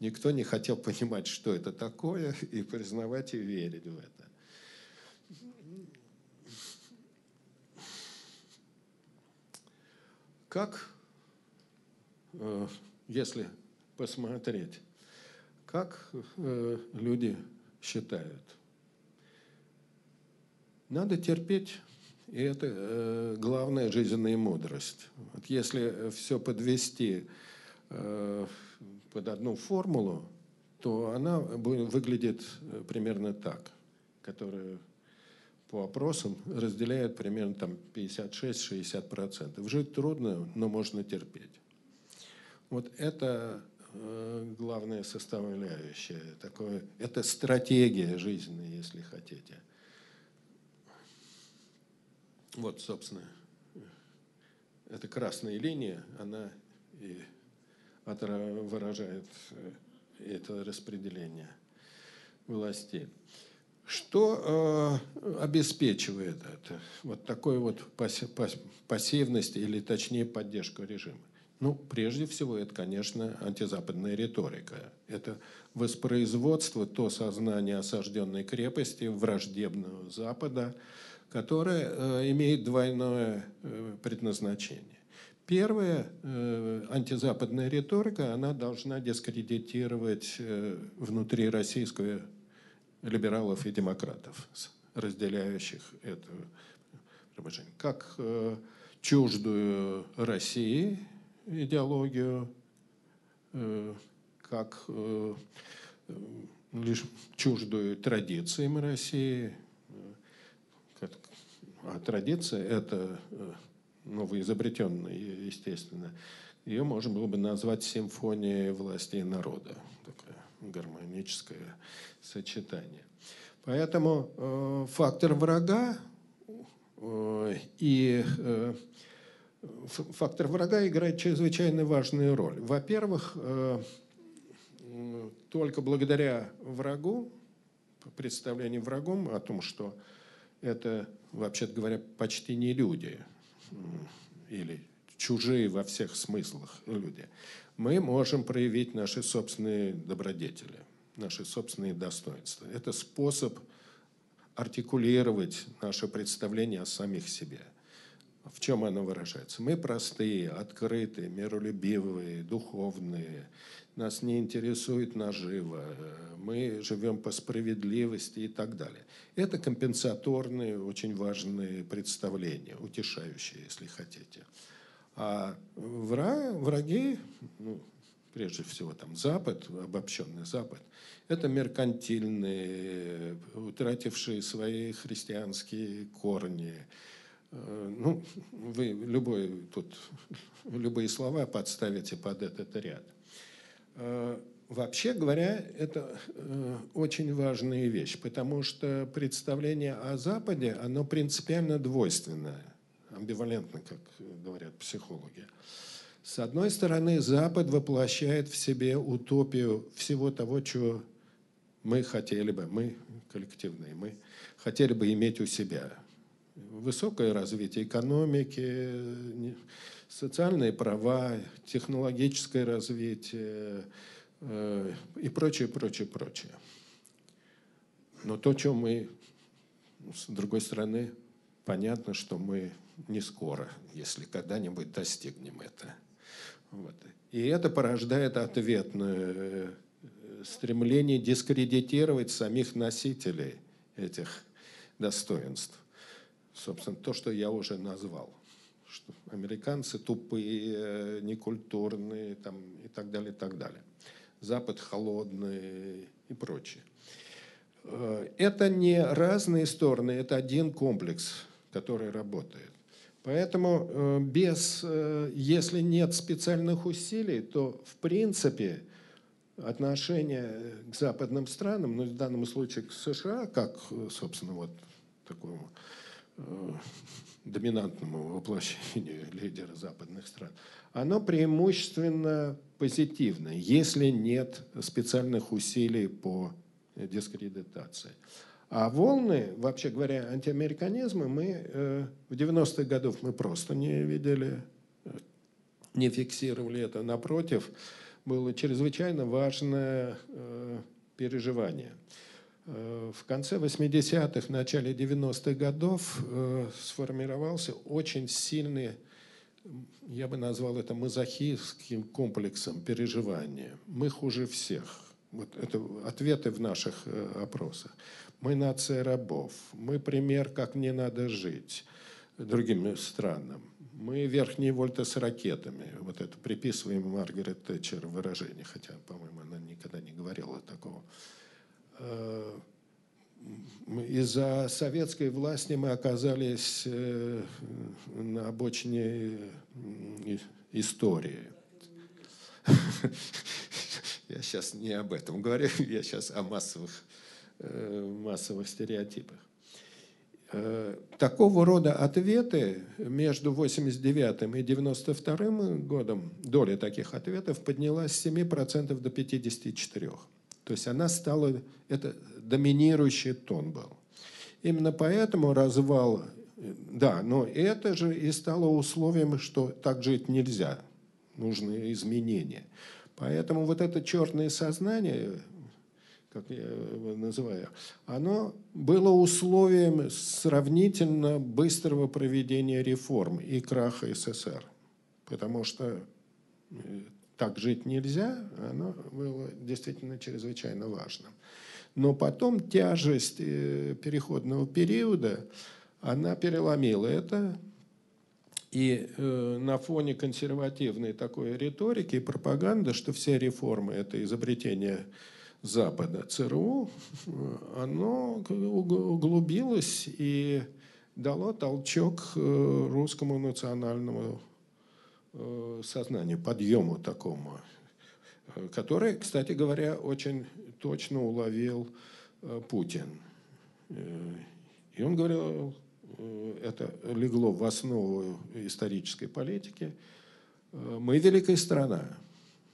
Никто не хотел понимать, что это такое, и признавать и верить в это. Как, э, если посмотреть, как э, люди считают? Надо терпеть и это э, главная жизненная мудрость. Вот если все подвести э, под одну формулу, то она выглядит э, примерно так, которая по опросам разделяет примерно там 56-60%. Жить трудно, но можно терпеть. Вот это главная составляющая. Такое, это стратегия жизни, если хотите. Вот, собственно, эта красная линия, она и выражает э, это распределение властей. Что э, обеспечивает это? Вот такой вот пассивность или, точнее, поддержку режима. Ну, прежде всего, это, конечно, антизападная риторика. Это воспроизводство, то сознание осажденной крепости, враждебного Запада, которая э, имеет двойное э, предназначение. Первое, э, антизападная риторика, она должна дискредитировать внутри российского либералов и демократов, разделяющих предложение. Как чуждую России идеологию, как лишь чуждую традициям России, а традиция – это э, новоизобретенная, естественно. Ее можно было бы назвать симфонией власти и народа. Такое гармоническое сочетание. Поэтому э, фактор врага э, и э, фактор врага играет чрезвычайно важную роль. Во-первых, э, только благодаря врагу, представлению врагом о том, что это, вообще говоря, почти не люди или чужие во всех смыслах люди. Мы можем проявить наши собственные добродетели, наши собственные достоинства. Это способ артикулировать наше представление о самих себе. В чем оно выражается? Мы простые, открытые, миролюбивые, духовные, нас не интересует наживо, мы живем по справедливости и так далее. Это компенсаторные, очень важные представления, утешающие, если хотите. А враги, ну, прежде всего там Запад, обобщенный Запад, это меркантильные, утратившие свои христианские корни. Э, ну, вы любой, тут, любые слова подставите под этот ряд. Э, вообще говоря, это э, очень важная вещь, потому что представление о Западе, оно принципиально двойственное, амбивалентно, как говорят психологи. С одной стороны, Запад воплощает в себе утопию всего того, чего мы хотели бы, мы коллективные, мы хотели бы иметь у себя. Высокое развитие экономики, социальные права, технологическое развитие э, и прочее, прочее, прочее. Но то, чем мы, с другой стороны, понятно, что мы не скоро, если когда-нибудь достигнем это. Вот. И это порождает ответное э, стремление дискредитировать самих носителей этих достоинств. Собственно, то, что я уже назвал. Что американцы тупые, некультурные там, и так далее, и так далее. Запад холодный и прочее. Э, это не разные стороны, это один комплекс, который работает. Поэтому э, без, э, если нет специальных усилий, то в принципе отношение к западным странам, ну в данном случае к США, как, собственно, вот такому доминантному воплощению лидера западных стран, оно преимущественно позитивное, если нет специальных усилий по дискредитации. А волны, вообще говоря, антиамериканизма мы э, в 90-х годах мы просто не видели, э, не фиксировали это. Напротив, было чрезвычайно важное э, переживание. Э, в конце 80-х, начале 90-х годов э, сформировался очень сильный, я бы назвал это мазохистским комплексом переживания. Мы хуже всех. Вот это ответы в наших э, опросах. Мы нация рабов. Мы пример, как не надо жить другим странам. Мы верхние вольты с ракетами. Вот это приписываем Маргарет Тэтчер выражение, хотя, по-моему, она никогда не говорила такого. Э, из-за советской власти мы оказались э, на обочине истории. Я сейчас не об этом говорю, я сейчас о массовых, э, массовых стереотипах. Э, такого рода ответы между 89 и 92 годом, доля таких ответов поднялась с 7% до 54%. То есть она стала, это доминирующий тон был. Именно поэтому развал, да, но это же и стало условием, что так жить нельзя, нужны изменения. Поэтому вот это черное сознание, как я его называю, оно было условием сравнительно быстрого проведения реформ и краха СССР. Потому что э, так жить нельзя, оно было действительно чрезвычайно важным. Но потом тяжесть э, переходного периода, она переломила это, и э, на фоне консервативной такой риторики и пропаганды, что все реформы – это изобретение Запада, ЦРУ, оно углубилось и дало толчок э, русскому национальному сознанию, подъему такому, э, который, кстати говоря, очень точно уловил э, Путин. Э, и он говорил Э, это легло в основу исторической политики. Э, мы великая страна.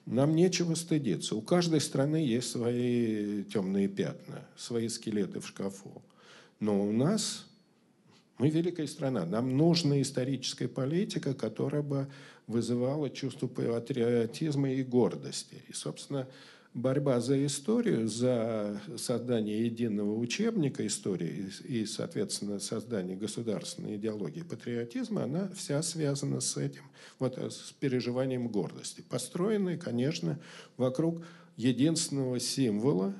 Нам нечего стыдиться. У каждой страны есть свои темные пятна, свои скелеты в шкафу. Но у нас мы великая страна. Нам нужна историческая политика, которая бы вызывала чувство патриотизма и гордости. И, собственно, борьба за историю, за создание единого учебника истории и, соответственно, создание государственной идеологии патриотизма, она вся связана с этим, вот э, с переживанием гордости, построенной, конечно, вокруг единственного символа,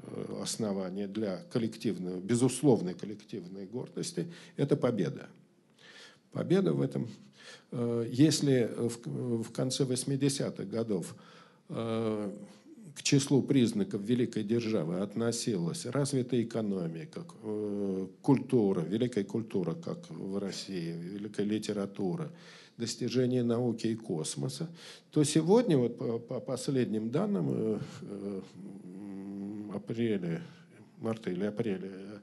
э, основания для коллективной, безусловной коллективной гордости – это победа. Победа в этом, если в конце 80-х годов Э, к числу признаков великой державы относилась развитая экономика, э, культура, великая культура, как в России, великая литература, достижение науки и космоса, то сегодня, вот по, по последним данным, э, апреля, марта или апреля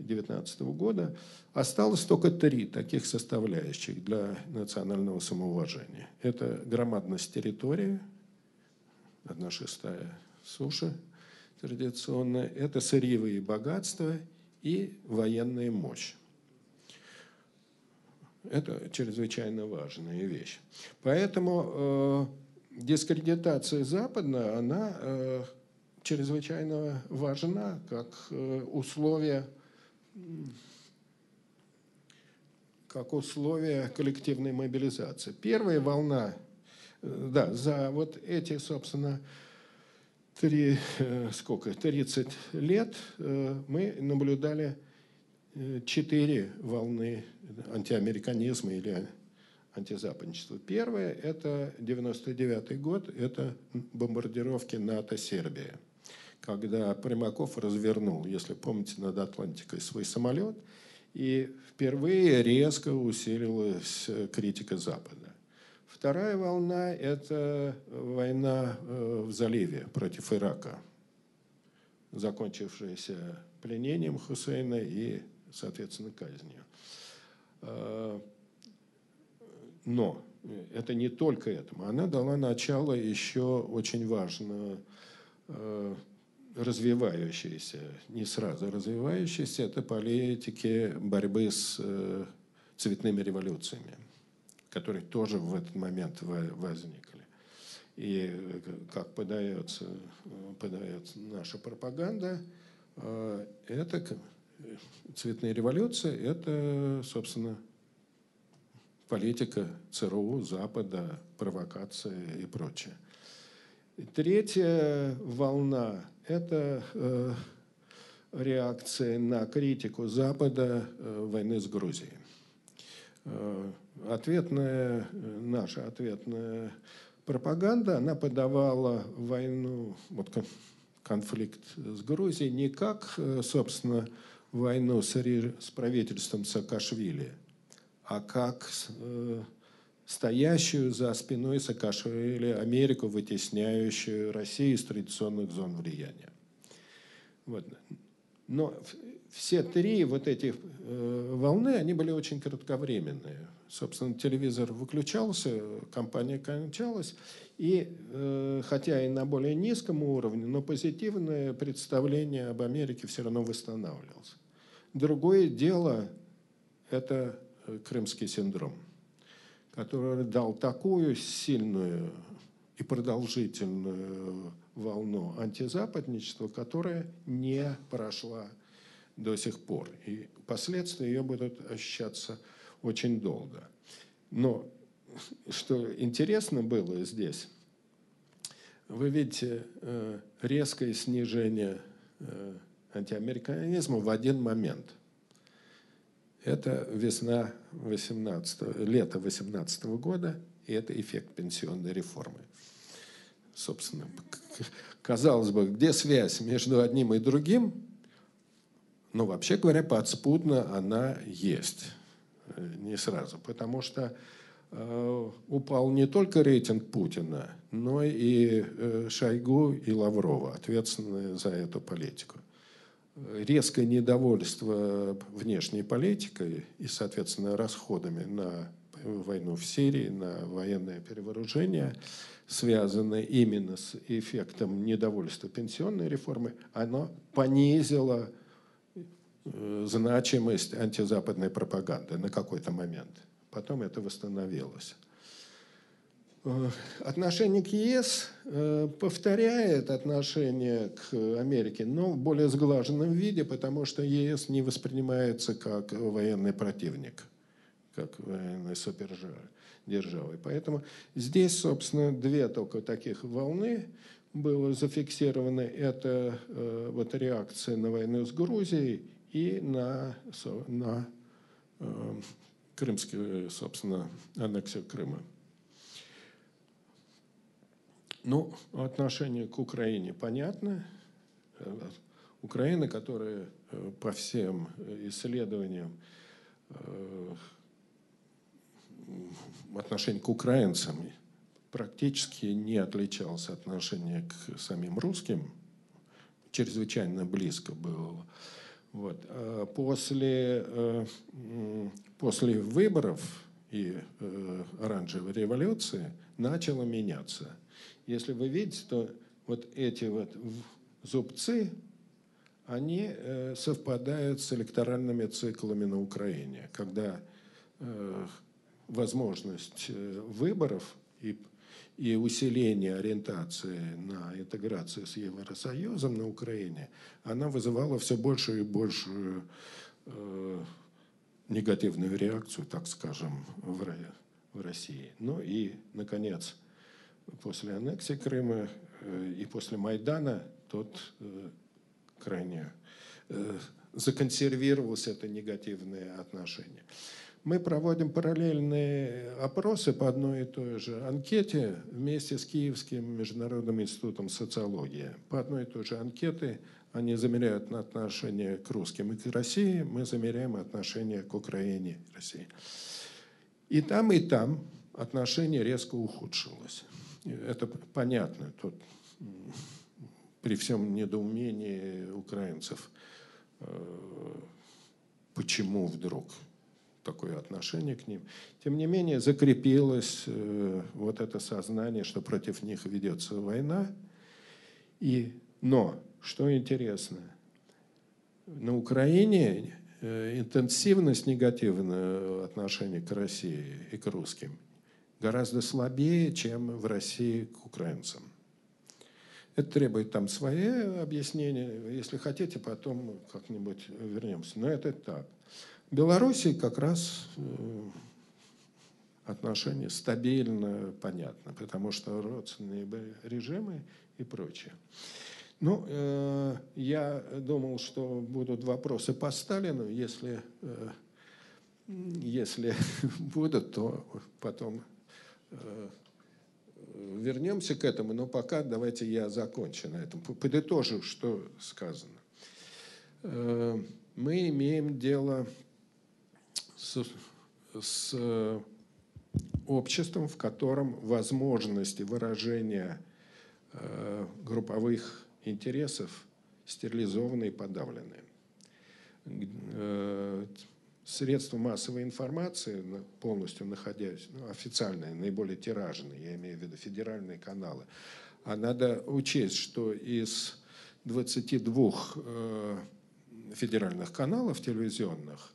19 года осталось только три таких составляющих для национального самоуважения. Это громадность территории, одна шестая суши традиционная, это сырьевые богатства и военная мощь. Это чрезвычайно важная вещь. Поэтому э, дискредитация Запада, она э, чрезвычайно важна как э, условие как условие коллективной мобилизации. Первая волна, э, да, за вот эти, собственно, три, э, сколько, 30 лет мы наблюдали четыре волны антиамериканизма или антизападничества. Первое – это 99 год, это бомбардировки НАТО-Сербия, когда Примаков развернул, если помните, над Атлантикой свой самолет, и впервые резко усилилась критика Запада. Вторая волна – это война э, в заливе против Ирака, закончившаяся пленением Хусейна и соответственно, казнью. А, но это не только этому. Она дала начало еще очень важно развивающейся, не сразу развивающейся, это политики борьбы с э, цветными революциями, которые тоже в этот момент возникли. И как подается, подает наша пропаганда, а, это цветные революции – это, собственно, политика ЦРУ, Запада, провокация и прочее. Третья волна – это э, реакция на критику Запада э, войны с Грузией. Э, ответная, наша ответная пропаганда, она подавала войну, вот конфликт с Грузией не как, собственно, войну с, правительством Саакашвили, а как стоящую за спиной Саакашвили Америку, вытесняющую Россию из традиционных зон влияния. Вот. Но все три вот эти э, волны, они были очень кратковременные. Собственно, телевизор выключался, компания кончалась, и э, хотя и на более низком уровне, но позитивное представление об Америке все равно восстанавливалось. Другое дело – это э, крымский синдром, который дал такую сильную и продолжительную волну антизападничества, которая не прошла до сих пор. И последствия ее будут ощущаться очень долго. Но что интересно было здесь, вы видите э, резкое снижение э, антиамериканизма в один момент. Это весна 18, лето 18 года, и это эффект пенсионной реформы. Собственно, казалось бы, где связь между одним и другим? Но вообще говоря, подспудно она есть. Не сразу. Потому что э, упал не только рейтинг Путина, но и э, Шойгу и Лаврова, ответственные за эту политику резкое недовольство внешней политикой и, соответственно, расходами на войну в Сирии, на военное перевооружение, связанное именно с эффектом недовольства пенсионной реформы, оно понизило э, значимость антизападной пропаганды на какой-то момент. Потом это восстановилось. Э, отношение к ЕС э, повторяет отношение к Америке, но в более сглаженном виде, потому что ЕС не воспринимается как военный противник, как военная супердержава. Поэтому здесь, собственно, две только таких волны было зафиксировано. Это э, вот реакция на войну с Грузией и на, на крымский, собственно, аннексию Крыма. Ну, отношение к Украине понятно. Украина, которая э, по всем исследованиям э, отношение к украинцам практически не отличалось от отношения к самим русским, чрезвычайно близко было Вот. А после, после выборов и оранжевой революции начало меняться. Если вы видите, то вот эти вот зубцы, они совпадают с электоральными циклами на Украине, когда возможность выборов и и усиление ориентации на интеграцию с Евросоюзом на Украине, она вызывала все большую и большую э, негативную реакцию, так скажем, в, в России. Ну и, наконец, после аннексии Крыма э, и после Майдана тот э, крайне э, законсервировалось это негативное отношение. Мы проводим параллельные опросы по одной и той же анкете вместе с Киевским международным институтом социологии. По одной и той же анкете они замеряют отношение к русским и к России, мы замеряем отношение к Украине и России. И там, и там отношение резко ухудшилось. Это понятно. Тут при всем недоумении украинцев, э, почему вдруг такое отношение к ним. Тем не менее, закрепилось э, вот это сознание, что против них ведется война. И, но, что интересно, на Украине э, интенсивность негативного отношения к России и к русским гораздо слабее, чем в России к украинцам. Это требует там свои объяснения. Если хотите, потом как-нибудь вернемся. Но это так. В Белоруссии как раз э, отношения стабильно понятно, потому что родственные режимы и прочее. Ну, э, я думал, что будут вопросы по Сталину. Если, э, если будут, то потом вернемся к этому. Но пока давайте я закончу на этом. Подытожу, что сказано. Э, мы имеем дело с, с э, обществом, в котором возможности выражения э, групповых интересов стерилизованы и подавлены. Средства массовой информации, полностью находясь, ну, официальные, наиболее тиражные, я имею в виду федеральные каналы, а надо учесть, что из 22 э, федеральных каналов телевизионных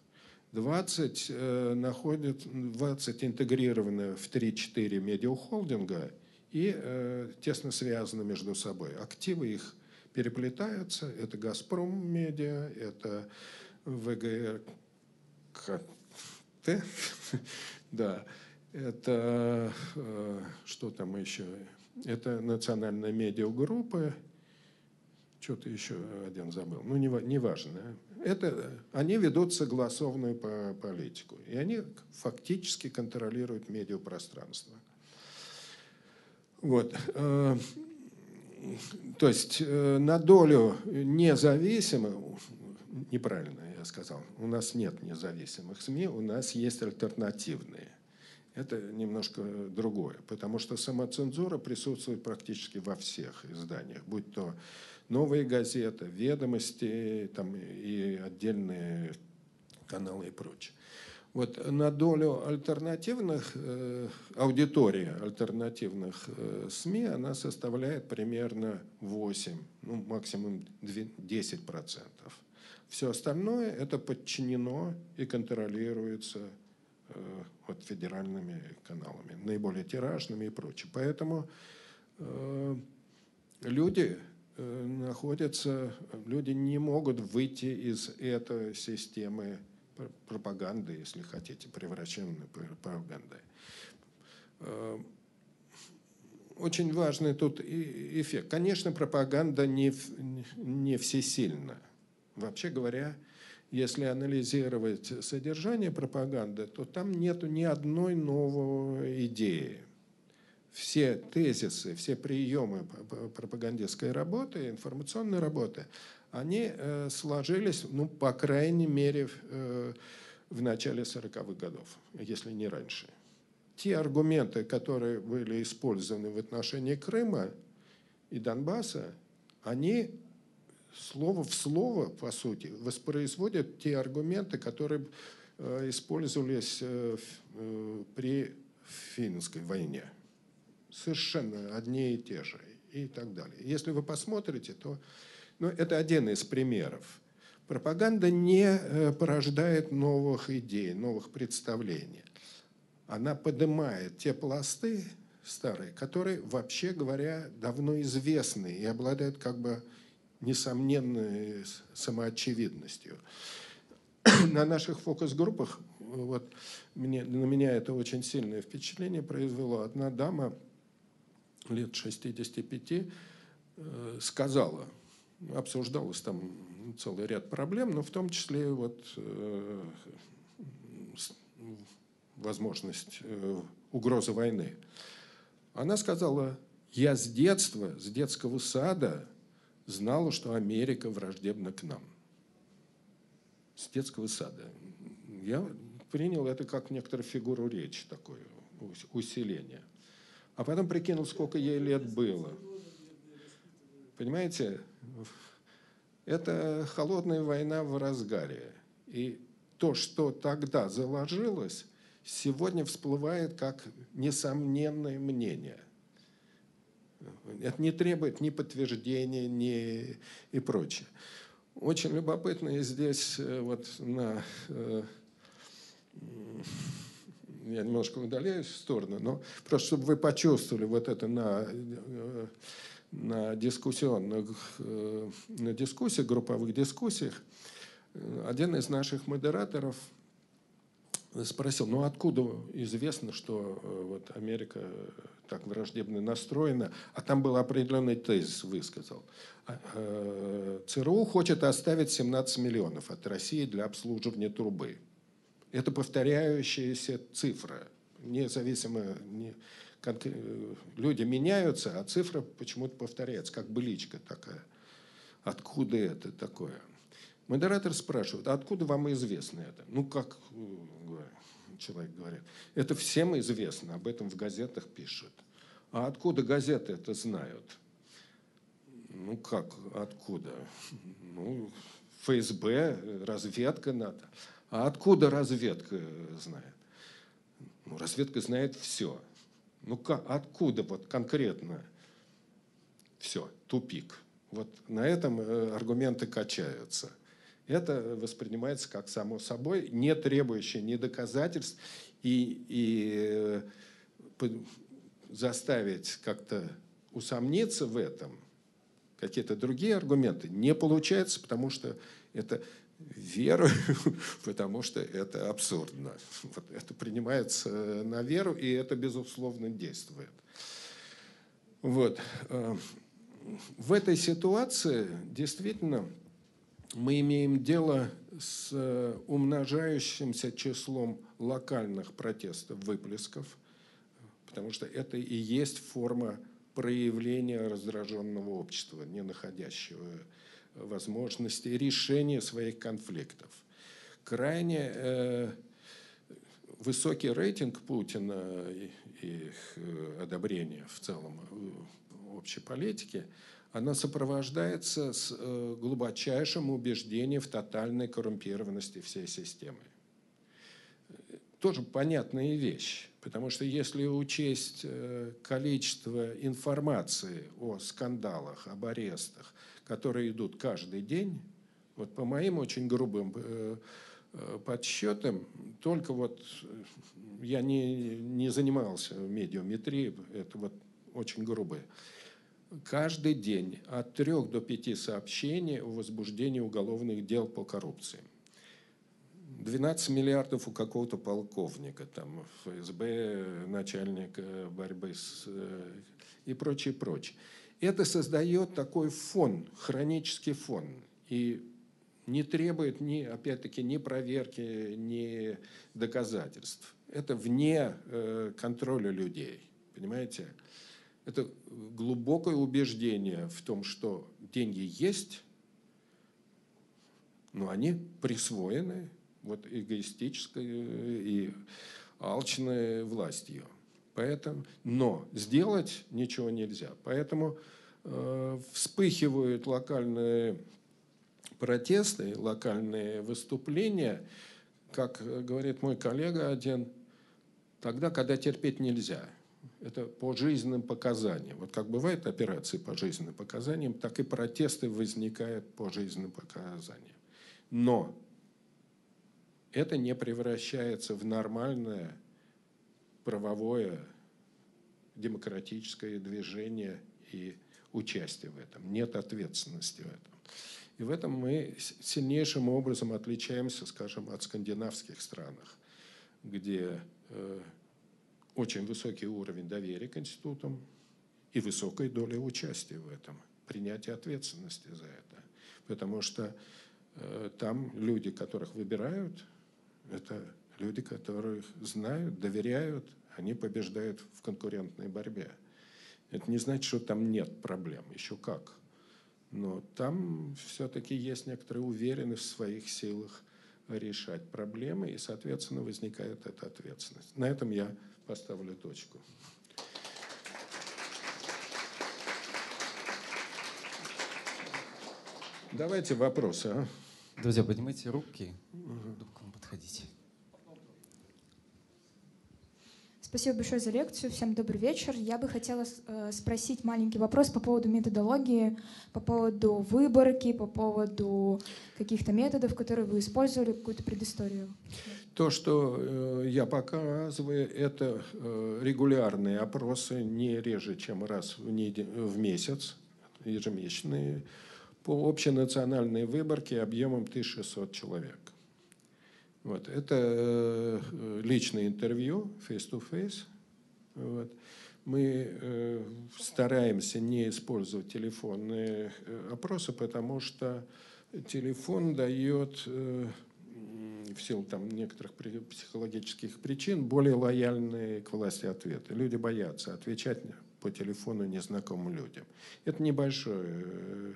20 э, находят, 20 интегрированы в 3-4 медиахолдинга и э, тесно связаны между собой. Активы их переплетаются. Это «Газпром Медиа», это ВГРКТ, да, это э, что там еще? Это национальная медиагруппа, что-то еще один забыл, ну, не, не важно. Это, они ведут согласованную политику, и они фактически контролируют медиапространство. Вот. Э, то есть э, на долю независимых, неправильно сказал, у нас нет независимых СМИ, у нас есть альтернативные. Это немножко другое, потому что самоцензура присутствует практически во всех изданиях, будь то новые газеты, ведомости там, и отдельные каналы и прочее. Вот на долю альтернативных, э, аудитории альтернативных э, СМИ она составляет примерно 8, ну максимум 10 процентов. Все остальное это подчинено и контролируется э, вот, федеральными каналами, наиболее тиражными и прочее. Поэтому э, люди Э, находятся, люди не могут выйти из этой системы пропаганды, если хотите, превращенной пропагандой. Э, очень важный тут эффект. Конечно, пропаганда не, не всесильна. Вообще говоря, если анализировать содержание пропаганды, то там нет ни одной новой идеи все тезисы, все приемы пропагандистской работы, информационной работы, они э, сложились, ну, по крайней мере, э, в начале 40-х годов, если не раньше. Те аргументы, которые были использованы в отношении Крыма и Донбасса, они слово в слово, по сути, воспроизводят те аргументы, которые э, использовались э, э, при финской войне. Совершенно одни и те же и так далее. Если вы посмотрите, то ну, это один из примеров. Пропаганда не порождает новых идей, новых представлений. Она поднимает те пласты старые, которые, вообще говоря, давно известны и обладают как бы несомненной самоочевидностью. На наших фокус-группах вот, мне, на меня это очень сильное впечатление произвело. Одна дама лет 65 э, сказала, обсуждалось там целый ряд проблем, но в том числе вот э, возможность э, угрозы войны. Она сказала, я с детства, с детского сада знала, что Америка враждебна к нам. С детского сада. Я принял это как некоторую фигуру речи, такое усиление. А потом прикинул, сколько ей лет было. Понимаете, это холодная война в разгаре. И то, что тогда заложилось, сегодня всплывает как несомненное мнение. Это не требует ни подтверждения, ни и прочее. Очень любопытно здесь э, вот на... Э, я немножко удаляюсь в сторону, но просто чтобы вы почувствовали вот это на, э, на дискуссионных, на дискуссиях, групповых дискуссиях, один из наших модераторов – спросил, ну откуда известно, что э, вот Америка так враждебно настроена, а там был определенный тезис высказал. А, э, ЦРУ хочет оставить 17 миллионов от России для обслуживания трубы. Это повторяющаяся цифра, независимо, не, э, люди меняются, а цифра почему-то повторяется, как быличка такая. Откуда это такое? Модератор спрашивает, а откуда вам известно это? Ну, как э, человек говорит, это всем известно, об этом в газетах пишут. А откуда газеты это знают? Ну, как, откуда? Ну, ФСБ, разведка НАТО. А откуда разведка знает? Ну, разведка знает все. Ну, как, откуда вот конкретно? Все, тупик. Вот на этом э, аргументы качаются – это воспринимается как само собой, не требующее ни доказательств и, и э, заставить как-то усомниться в этом, какие-то другие аргументы не получается, потому что это веру, потому что это абсурдно. Вот это принимается на веру, и это, безусловно, действует. Вот. Э, в этой ситуации действительно мы имеем дело с э, умножающимся числом локальных протестов, выплесков, потому что это и есть форма проявления раздраженного общества, не находящего возможности решения своих конфликтов. Крайне э, высокий рейтинг Путина и, их э, одобрение в целом э, общей политики – она сопровождается с э, глубочайшим убеждением в тотальной коррумпированности всей системы. Тоже понятная вещь, потому что если учесть э, количество информации о скандалах, об арестах, которые идут каждый день, вот по моим очень грубым э, подсчетам, только вот я не, не занимался медиаметрией, это вот очень грубые, каждый день от трех до пяти сообщений о возбуждении уголовных дел по коррупции. 12 миллиардов у какого-то полковника, там, ФСБ, начальника борьбы с, э, и прочее, прочее. Это создает такой фон, хронический фон. И не требует, ни, опять-таки, ни проверки, ни доказательств. Это вне э, контроля людей. Понимаете? Это глубокое убеждение в том, что деньги есть, но они присвоены вот эгоистической и алчной властью. Поэтому, но сделать ничего нельзя. Поэтому э, вспыхивают локальные протесты, локальные выступления, как говорит мой коллега один, тогда, когда терпеть нельзя. Это по жизненным показаниям. Вот как бывают операции по жизненным показаниям, так и протесты возникают по жизненным показаниям. Но это не превращается в нормальное правовое демократическое движение и участие в этом. Нет ответственности в этом. И в этом мы сильнейшим образом отличаемся, скажем, от скандинавских стран, где э, очень высокий уровень доверия к институтам и высокая доля участия в этом, принятие ответственности за это. Потому что э, там люди, которых выбирают, это люди, которых знают, доверяют, они побеждают в конкурентной борьбе. Это не значит, что там нет проблем, еще как. Но там все-таки есть некоторая уверенность в своих силах решать проблемы, и, соответственно, возникает эта ответственность. На этом я поставлю точку. Давайте вопросы. А? Друзья, поднимайте руки, угу. вам подходите. Спасибо большое за лекцию. Всем добрый вечер. Я бы хотела э, спросить маленький вопрос по поводу методологии, по поводу выборки, по поводу каких-то методов, которые вы использовали, какую-то предысторию. То, что э, я показываю, это э, регулярные опросы, не реже, чем раз в, месяц, ежемесячные, по общенациональной выборке объемом 1600 человек. Вот. Это э, личное интервью, face-to-face. Вот. Мы э, стараемся не использовать телефонные э, опросы, потому что телефон дает в силу там, некоторых психологических причин более лояльные к власти ответы. Люди боятся отвечать по телефону незнакомым людям. Это небольшой Э,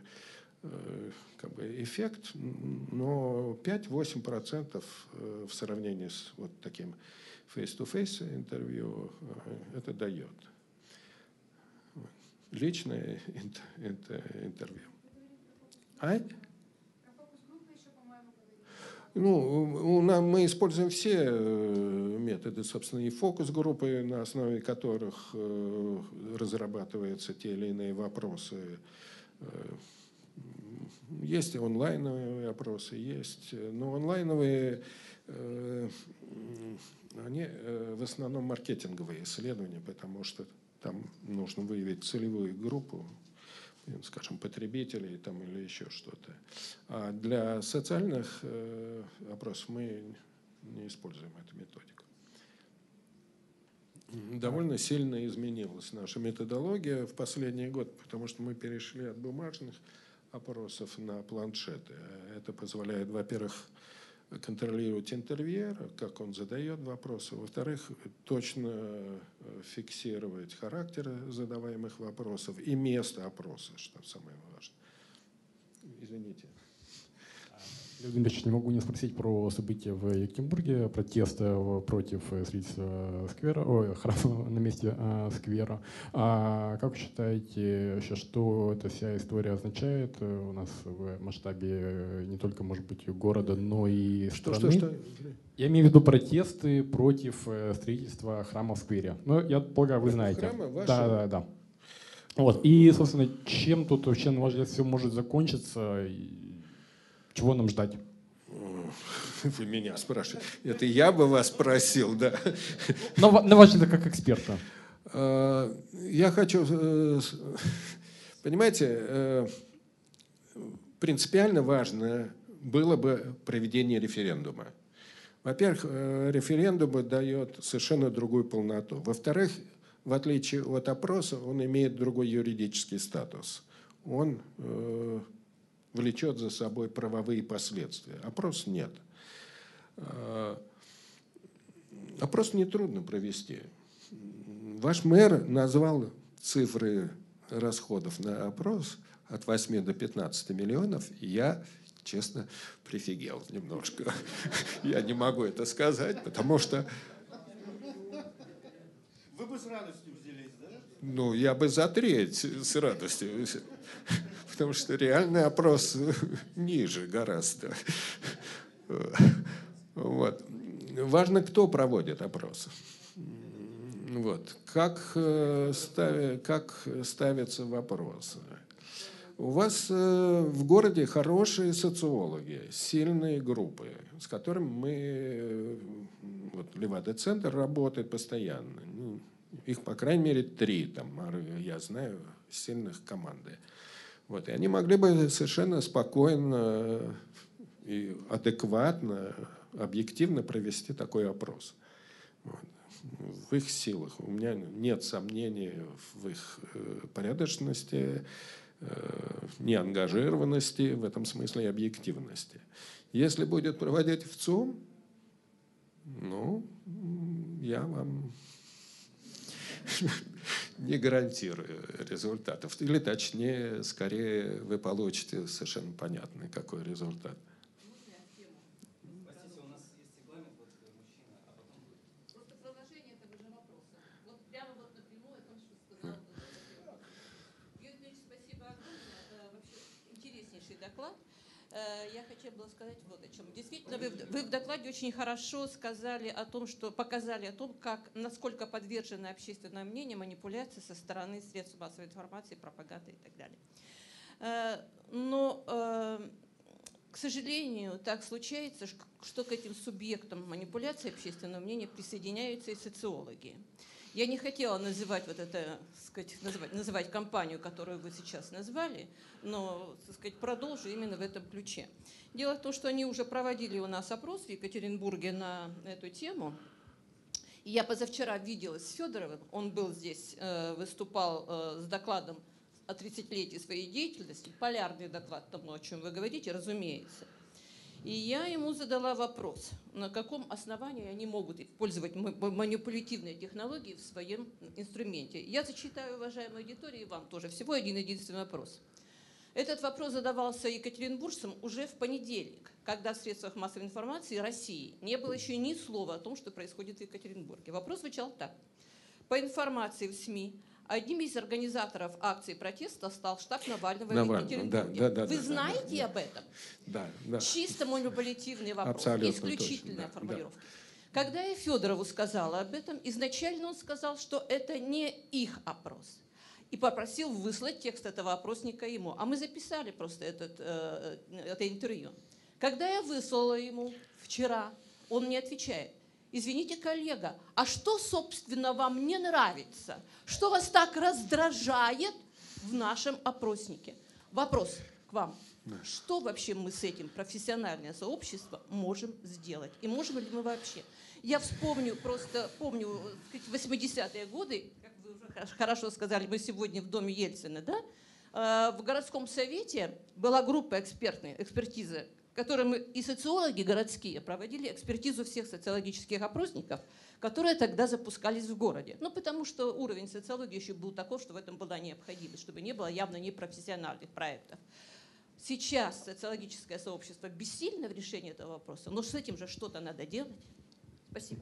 как бы эффект, но 5-8% э, в сравнении с вот таким face-to-face интервью э, это дает. Личное интервью. А? Ну, мы используем все методы, собственно, и фокус-группы, на основе которых разрабатываются те или иные вопросы есть онлайновые опросы, есть, но онлайновые, э, они э, в основном маркетинговые исследования, потому что там нужно выявить целевую группу, скажем, потребителей там, или еще что-то. А для социальных э, опросов мы не используем эту методику. Довольно сильно изменилась наша методология в последний год, потому что мы перешли от бумажных опросов на планшеты. Это позволяет, во-первых, контролировать интервьюера, как он задает вопросы, во-вторых, точно э, фиксировать характер задаваемых вопросов и место опроса, что самое важное. Извините. Леонид Ильич, не могу не спросить про события в Екатеринбурге, протесты против строительства сквера, ой, храма на месте а, сквера. А как вы считаете, вообще, что эта вся история означает у нас в масштабе не только, может быть, города, но и что, страны? Что, что? Я имею в виду протесты против э, строительства храма в сквере. Ну, я полагаю, вы знаете. Храма вашего? Да, да, да. Вот. И, собственно, чем тут вообще, на ваш взгляд, все может закончиться? Чего нам ждать? Вы меня спрашиваете. Это я бы вас спросил, да. Но, на ваш взгляд, как эксперта. А, я хочу... Э, понимаете, э, принципиально важно было бы проведение референдума. Во-первых, э, референдум дает совершенно другую полноту. Во-вторых, в отличие от опроса, он имеет другой юридический статус. Он влечет за собой правовые последствия. Опрос нет. А, опрос нетрудно провести. Ваш мэр назвал цифры расходов на опрос от 8 до 15 миллионов, я, честно, прифигел немножко. Я не могу это сказать, потому что... Вы бы с радостью взялись, да? Ну, я бы за треть с радостью. Потому что реальный опрос ниже гораздо. Вот. Важно, кто проводит опрос. Вот. Как, э, ставя, как ставятся вопросы. У вас э, в городе хорошие социологи, сильные группы, с которыми мы, э, вот Левада-центр работает постоянно. Ну, их, по крайней мере, три, там, я знаю, сильных команды. Вот, и они могли бы совершенно спокойно и адекватно, объективно провести такой опрос. Вот. В их силах. У меня нет сомнений в их э, порядочности, э, неангажированности, в этом смысле и объективности. Если будет проводить в ЦУМ, ну, я вам не гарантирую результатов. Или точнее, скорее вы получите совершенно понятный какой результат. Я хотела бы сказать вот о чем. Действительно, вы, вы в докладе очень хорошо сказали о том, что показали о том, как, насколько подвержено общественное мнение манипуляции со стороны средств массовой информации, пропаганды и так далее. Э, но, э, к сожалению, так случается, что к этим субъектам манипуляции общественного мнения присоединяются и социологи. Я не хотела называть вот это, сказать, называть, называть компанию, которую вы сейчас назвали, но, сказать, продолжу именно в этом ключе. Дело в том, что они уже проводили у нас опрос в Екатеринбурге на эту тему. я позавчера виделась с Федоровым, он был здесь, э, выступал э, с докладом о 30-летии своей деятельности, полярный доклад тому, о чем вы говорите, разумеется – и я ему задала вопрос, на каком основании они могут использовать манипулятивные технологии в своем инструменте. Я зачитаю, уважаемой аудитории, и вам тоже всего один единственный вопрос. Этот вопрос задавался екатеринбуржцам уже в понедельник, когда в средствах массовой информации России не было еще ни слова о том, что происходит в Екатеринбурге. Вопрос звучал так. По информации в СМИ, Одним из организаторов акции протеста стал штаб Навального, Навального в Екатеринбурге. Да, да, да, Вы да, знаете да, об этом? Да, да. Чисто манипулятивный вопрос, Абсолютно исключительная точно, формулировка. Да. Когда я Федорову сказала об этом, изначально он сказал, что это не их опрос. И попросил выслать текст этого опросника ему. А мы записали просто этот, э, это интервью. Когда я выслала ему вчера, он мне отвечает. Извините, коллега, а что, собственно, вам не нравится? Что вас так раздражает в нашем опроснике? Вопрос к вам. Что вообще мы с этим, профессиональное сообщество, можем сделать? И можем ли мы вообще? Я вспомню, просто помню 80-е годы, как вы уже хорошо сказали, мы сегодня в доме Ельцина, да? Э, в городском совете была группа экспертной, экспертизы которым и социологи городские проводили экспертизу всех социологических опросников, которые тогда запускались в городе. Ну, потому что уровень социологии еще был такой, что в этом была необходимость, чтобы не было явно непрофессиональных проектов. Сейчас социологическое сообщество бессильно в решении этого вопроса, но с этим же что-то надо делать. Спасибо.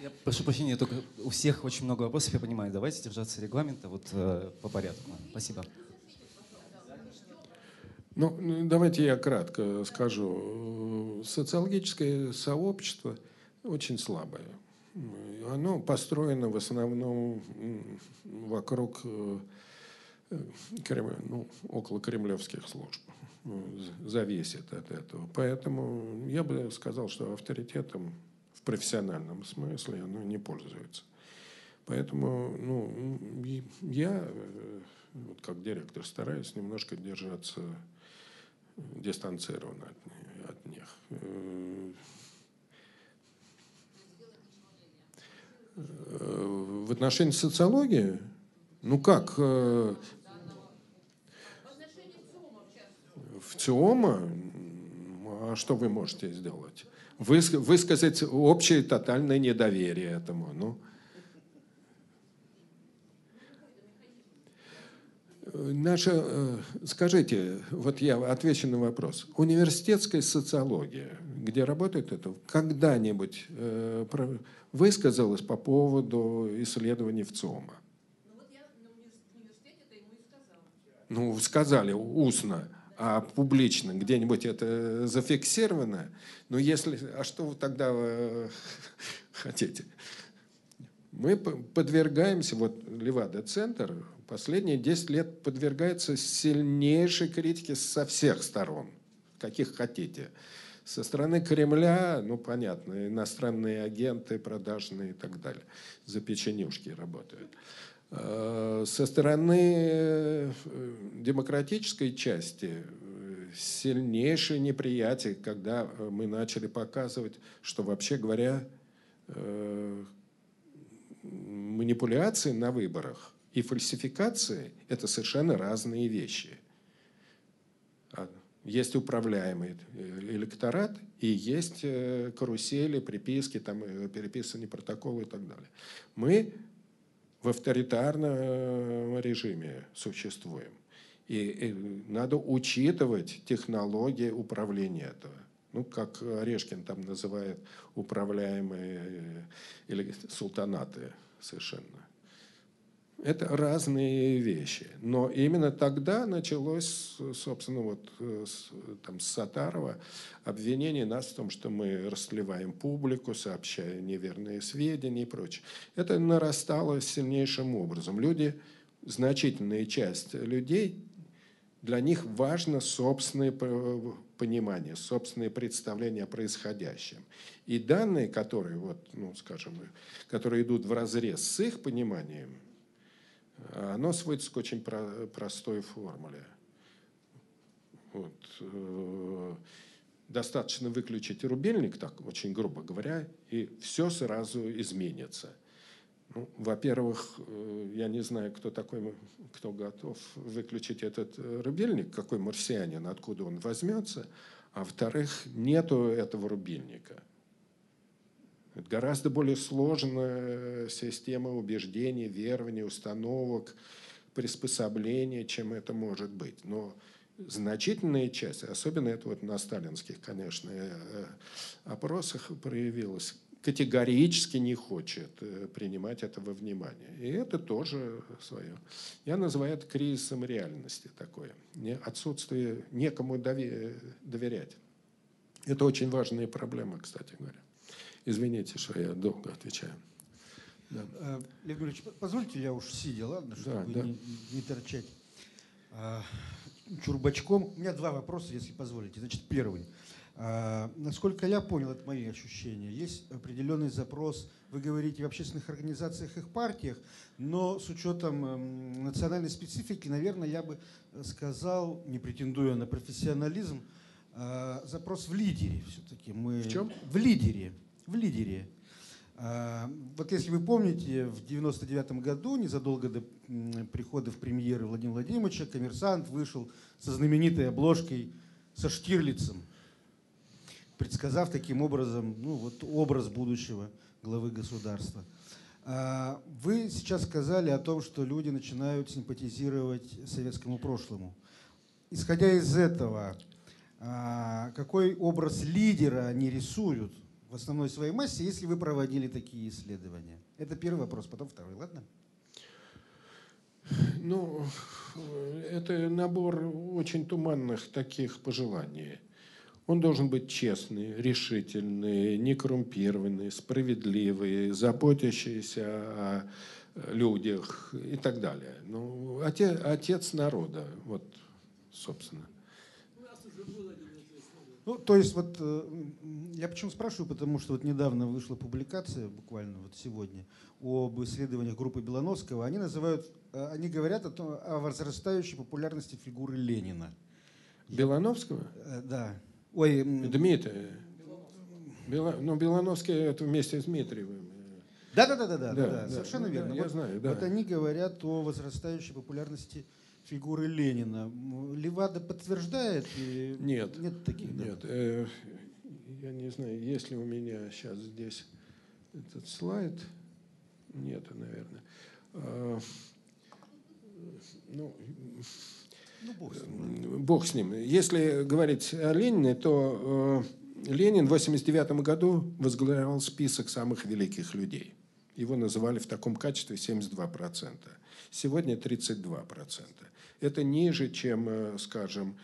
Я прошу прощения, только у всех очень много вопросов, я понимаю. Давайте держаться регламента вот э, по порядку. Спасибо. Ну, давайте я кратко скажу. Социологическое сообщество очень слабое. Оно построено в основном вокруг э, ну, около кремлевских служб. Зависит от этого. Поэтому я бы сказал, что авторитетом в профессиональном смысле оно не пользуется. Поэтому ну, я, э, вот как директор, стараюсь немножко держаться дистанцирован от, от них. В отношении социологии, ну как, в ЦИОМа, а что вы можете сделать? Высказать общее тотальное недоверие этому. Ну, Наша, э, скажите, вот я отвечу на вопрос. Университетская социология где работает это, когда-нибудь э, высказалась по поводу исследований в ЦОМа? Ну вот я на универс- университете это ему и сказала. Ну, сказали устно, а публично где-нибудь это зафиксировано? Ну, если... А что вы тогда э, хотите? Мы подвергаемся, вот Левада-центр последние 10 лет подвергается сильнейшей критике со всех сторон, каких хотите. Со стороны Кремля, ну, понятно, иностранные агенты, продажные и так далее, за печенюшки работают. Э, Со стороны э, демократической части э, сильнейшее неприятие, когда мы начали показывать, что вообще говоря, манипуляции на выборах и фальсификации – это совершенно разные вещи. А Есть управляемый э, электорат и есть э, карусели, приписки, там, э, переписанные протоколы и так далее. Мы в авторитарном режиме существуем. И, и надо учитывать технологии управления этого. Ну, как Орешкин там называет управляемые или султанаты совершенно. Это разные вещи. Но именно тогда началось, собственно, вот э, с, там, с Сатарова обвинение нас в том, что мы расслеваем публику, сообщая неверные сведения и прочее. Это нарастало сильнейшим образом. Люди, значительная часть людей, для них важно собственное понимание, собственное представление о происходящем. И данные, которые, вот, ну, скажем, которые идут в разрез с их пониманием, оно сводится к очень про- простой формуле. Вот. э, Достаточно выключить рубильник, так очень грубо говоря, и все сразу изменится. Ну, во-первых, э, я не знаю, кто такой, кто готов выключить этот э, рубильник, какой марсианин, откуда он возьмется. А во-вторых, нету этого рубильника. Это гораздо более сложная система убеждений, верований, установок, приспособления, чем это может быть. Но значительная часть, особенно это вот на сталинских, конечно, э, опросах проявилось, категорически не хочет э, принимать это во внимание. И это тоже свое. Я называю это кризисом реальности такое. Отсутствие некому дове- доверять. Это очень важная проблема, кстати говоря. Извините, что я долго отвечаю. Да. Э, Лев Григорьевич, позвольте я уж сидя, ладно, чтобы да. Не, не торчать а, чурбачком. У меня два вопроса, если позволите. Значит, первый. А, насколько я понял, это мои ощущения, есть определенный запрос, вы говорите в общественных организациях, их партиях, но с учетом эм, национальной специфики, наверное, я бы сказал, не претендуя на профессионализм, а, запрос в лидере все-таки. Мы В чем? В лидере. В лидере. А, Вот если вы помните, в 99 году, незадолго до прихода в премьеры Владимира Владимировича, коммерсант вышел со знаменитой обложкой со Штирлицем, предсказав таким образом ну, вот образ будущего главы государства. А, Вы сейчас сказали о том, что люди начинают симпатизировать советскому прошлому. Исходя из этого, а, какой образ лидера они рисуют в основной своей массе, если вы проводили такие исследования? Это первый вопрос, потом второй, ладно? Ну, это набор очень туманных таких пожеланий. Он должен быть честный, решительный, некоррумпированный, справедливый, заботящийся о людях и так далее. Ну, отец, отец народа, вот, собственно. Ну, то есть вот э, я почему спрашиваю, потому что вот недавно вышла публикация, буквально вот сегодня, об исследованиях группы Белоновского. Они называют, э, они говорят о, том, о возрастающей популярности фигуры Ленина. Белановского? Э, Да. Ой, м, Дмитрий. Бела- ну, Белановский это вместе с Дмитриевым. да, да, да, да, да, Да, да, да, совершенно да, верно. я вот, знаю, да. вот они говорят о возрастающей популярности фигуры Ленина. Левада подтверждает? и Нет. Нет таких Нет, э, я не знаю, есть ли у меня сейчас здесь этот слайд. Нет, наверное. А, ну, Ну, бог с ним. Бог с ним. Если говорить о Ленине, то Ленин в 1989 году возглавлял список самых великих людей. Его называли в таком качестве 72%. Сегодня 32%. Это ниже, чем, э, скажем,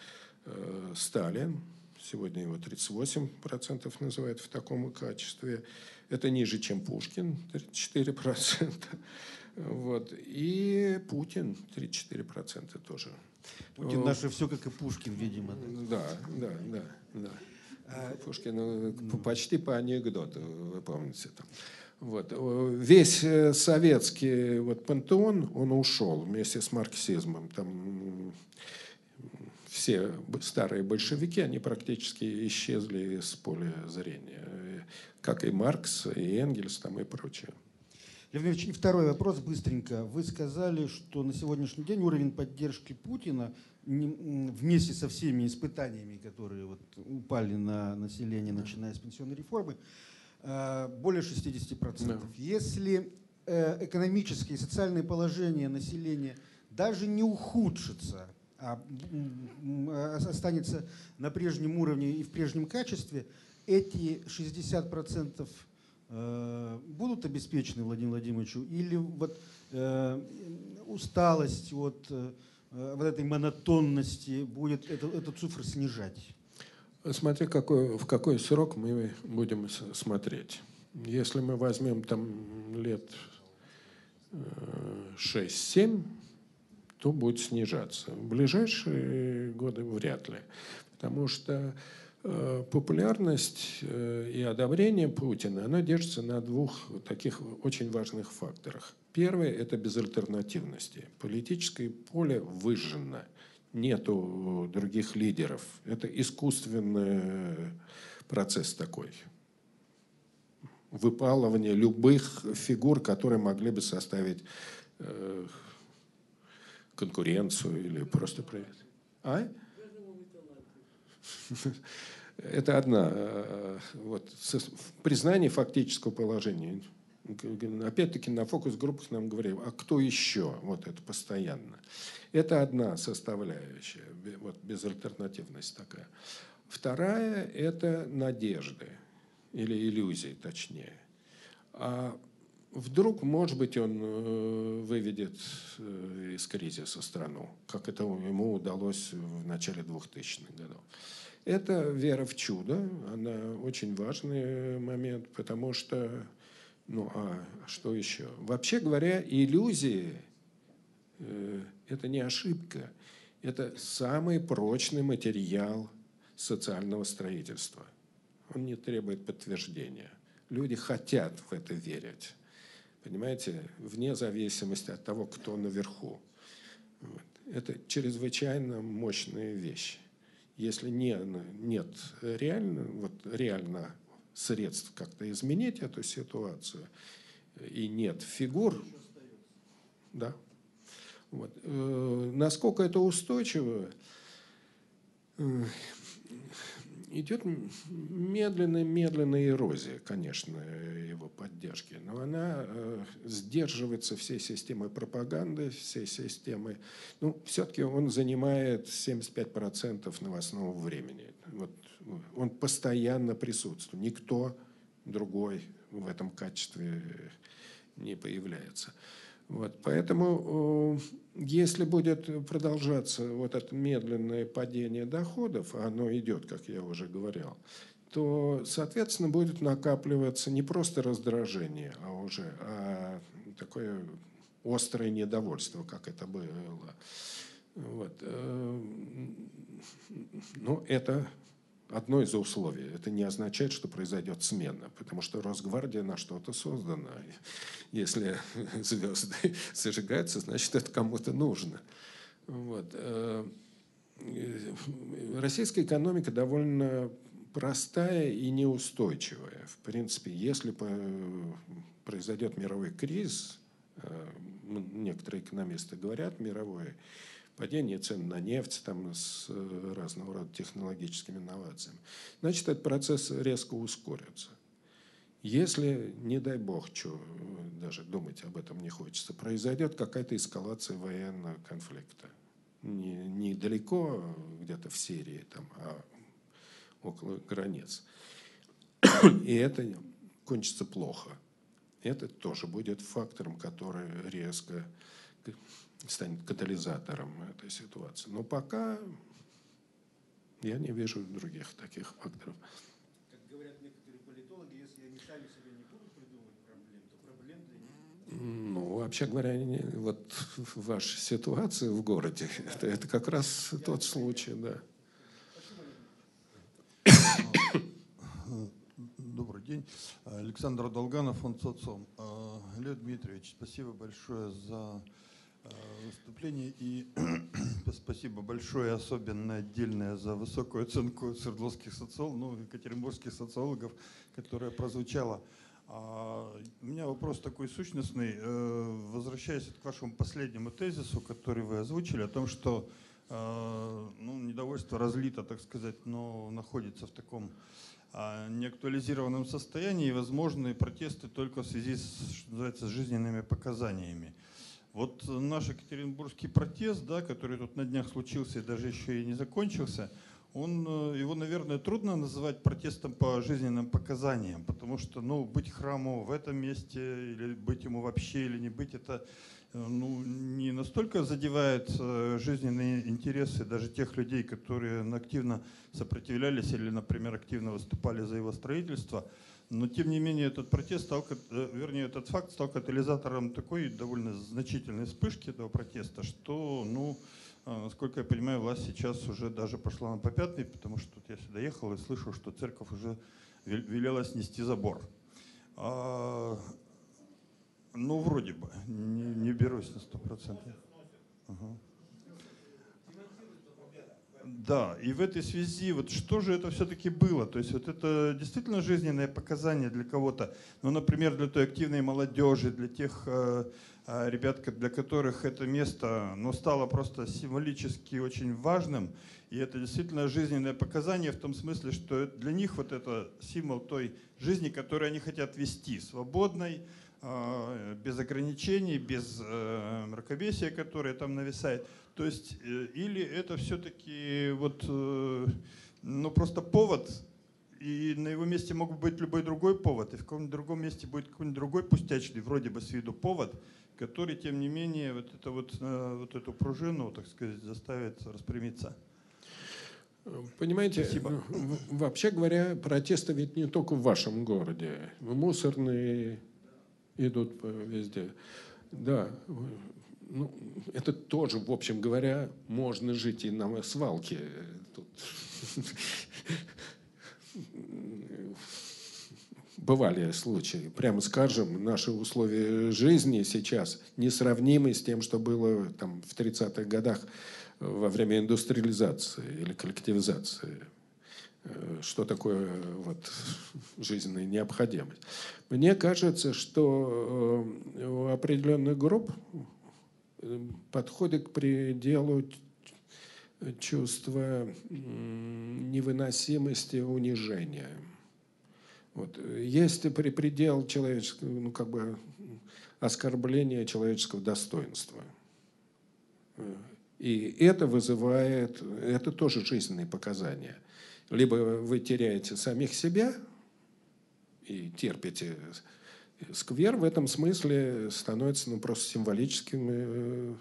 э, Сталин. Сегодня его 38% называют в таком качестве. Это ниже, чем Пушкин, 34%. Вот. И Путин 34% тоже. Путин наше все, как и Пушкин, видимо. Да, да, да. да. А, Пушкин ну, почти по анекдоту, вы помните. Там. Вот. Весь э, советский вот, пантеон, он ушел вместе с марксизмом. Там все старые большевики, они практически исчезли из поля зрения. Как и Маркс, и Энгельс там, и прочее. Лев и второй вопрос быстренько. Вы сказали, что на сегодняшний день уровень поддержки Путина вместе со всеми испытаниями, которые вот упали на население, начиная с пенсионной реформы, э, более 60%. Да. Если э, экономическое и социальное положение населения даже не ухудшится, а останется на прежнем уровне и в прежнем качестве, эти 60% э, будут обеспечены Владимиру Владимировичу? Или вот усталость от Э, вот этой монотонности будет эту, эту цифру снижать? Смотри, какой, в какой срок мы будем смотреть. Если мы возьмем там лет 6-7, э, то будет снижаться. В ближайшие годы вряд ли. Потому что э, популярность и одобрение Путина, оно держится на двух таких очень важных факторах. Первое – это безальтернативности. Политическое поле выжжено. Нету других лидеров. Это искусственный процесс такой. Выпалывание любых фигур, которые могли бы составить э, конкуренцию или просто проект. А? Это одна. Э, вот, признание фактического положения опять-таки на фокус-группах нам говорили, а кто еще? Вот это постоянно. Это одна составляющая, вот безальтернативность такая. Вторая – это надежды, или иллюзии точнее. А вдруг, может быть, он э, выведет э, из кризиса страну, как это ему удалось в начале 2000-х годов. Это вера в чудо, она очень важный момент, потому что ну а что еще? Вообще говоря, иллюзии э, это не ошибка, это самый прочный материал социального строительства. Он не требует подтверждения. Люди хотят в это верить. Понимаете, вне зависимости от того, кто наверху. Вот. Это чрезвычайно мощная вещь. Если не, нет реально, вот реально средств как-то изменить эту ситуацию, и нет фигур, да, вот. Э, насколько это устойчиво, э, идет медленная-медленная эрозия, конечно, его поддержки, но она э, сдерживается всей системой пропаганды, всей системой. Ну, все-таки он занимает 75% новостного времени. Вот он постоянно присутствует. Никто другой в этом качестве не появляется. Вот, поэтому, если будет продолжаться вот это медленное падение доходов, а оно идет, как я уже говорил, то, соответственно, будет накапливаться не просто раздражение, а уже а такое острое недовольство, как это было. Вот. Э, ну, это одно из условий. Это не означает, что произойдет смена, потому что Росгвардия на что-то создана. Если звезды зажигаются, значит, это кому-то нужно. Вот. Э, российская экономика довольно простая и неустойчивая. В принципе, если произойдет мировой кризис, э, некоторые экономисты говорят мировой, падение цен на нефть там, с э, разного рода технологическими инновациями, значит, этот процесс резко ускорится. Если, не дай бог, что даже думать об этом не хочется, произойдет какая-то эскалация военного конфликта. Не, не далеко, где-то в Сирии, там, а около границ. И это кончится плохо. Это тоже будет фактором, который резко станет катализатором этой ситуации. Но пока я не вижу других таких факторов. Как говорят некоторые политологи, если они сами себе не будут придумывать проблем, то проблем для них Ну, вообще говоря, не- вот ваша ситуация в городе, это, это как раз тот случай, да. Добрый день. Александр Долганов, фонд «Социум». А, Лев Дмитриевич, спасибо большое за выступление и спасибо большое, особенно отдельное за высокую оценку свердловских социологов, ну, екатеринбургских социологов, которая прозвучала. А, У меня вопрос такой сущностный. Э, Возвращаясь к вашему последнему тезису, который вы озвучили, о том, что э, ну, недовольство разлито, так сказать, но находится в таком а, неактуализированном состоянии и возможны протесты только в связи с, что называется, с жизненными показаниями. Вот наш екатеринбургский протест, да, который тут на днях случился и даже еще и не закончился, он, э, его, наверное, трудно называть протестом по жизненным показаниям, потому что ну, быть храму в этом месте, или быть ему вообще, или не быть, это э, ну, не настолько задевает э, жизненные интересы даже тех людей, которые активно сопротивлялись или, например, активно выступали за его строительство. Но, тем не менее, этот протест стал, э, вернее, этот факт стал катализатором такой довольно значительной вспышки этого протеста, что, ну, а, насколько я понимаю, власть сейчас уже даже пошла на попятный, потому что тут я сюда ехал и слышу, что церковь уже вел- велела снести забор. А, ну, вроде бы, не, не берусь на сто процентов. Ага. Да, и в этой связи, вот что же это все-таки было? То есть вот это действительно жизненное показание для кого-то, ну, например, для той активной молодежи, для тех э, э, ребят, для которых это место ну, стало просто символически очень важным, и это действительно жизненное показание в том смысле, что для них вот это символ той жизни, которую они хотят вести, свободной, без ограничений, без э, мракобесия, которое там нависает. То есть, э, или это все-таки вот, э, ну, просто повод, и на его месте мог бы быть любой другой повод, и в каком-нибудь другом месте будет какой-нибудь другой пустячный, вроде бы с виду повод, который, тем не менее, вот, это вот, э, вот эту пружину, так сказать, заставит распрямиться. Понимаете, Спасибо. в- вообще говоря, протесты ведь не только в вашем городе. Мусорные идут по- везде. Да, ну, это тоже, в общем говоря, можно жить и на свалке. Тут бывали случаи. Прямо скажем, наши условия жизни сейчас несравнимы с тем, что было там, в 30-х годах во время индустриализации или коллективизации. Что такое вот, жизненная необходимость. Мне кажется, что э, у определенных групп э, подходит к пределу чувство невыносимости унижения. Вот. Есть при предел человеческого, ну, как бы оскорбления человеческого достоинства. Э, И это вызывает, это тоже жизненные показания. Либо вы теряете самих себя и терпите сквер, в этом смысле становится ну, просто символическим э,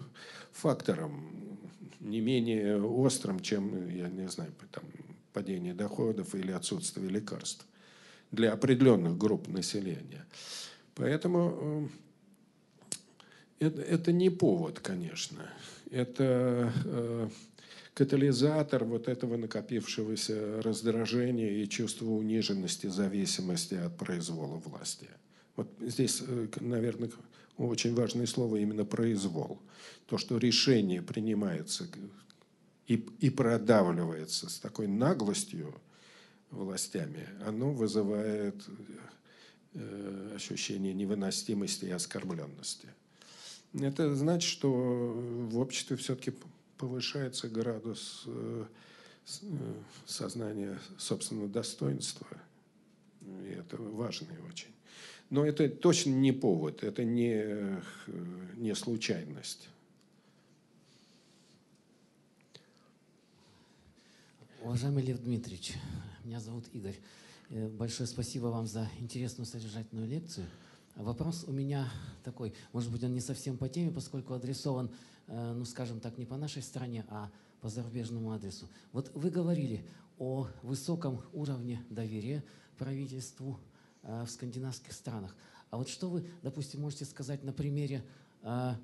фактором, не менее острым, чем, я не знаю, там, падение доходов или отсутствие лекарств для определенных групп населения. Поэтому э, это, это не повод, конечно. Это э, катализатор вот этого накопившегося раздражения и чувства униженности, зависимости от произвола власти. Вот здесь, э, наверное, очень важное слово именно произвол. То, что решение принимается и, и продавливается с такой наглостью властями, оно вызывает э, ощущение невыносимости и оскорбленности. Это значит, что в обществе все-таки повышается градус э, э, сознания собственного достоинства. И это важно очень. Но это точно не повод, это не, э, не случайность. Уважаемый Лев Дмитриевич, меня зовут Игорь. Большое спасибо вам за интересную содержательную лекцию. Вопрос у меня такой, может быть, он не совсем по теме, поскольку адресован, ну, скажем так, не по нашей стране, а по зарубежному адресу. Вот вы говорили о высоком уровне доверия правительству э, в скандинавских странах. А вот что вы, допустим, можете сказать на примере э,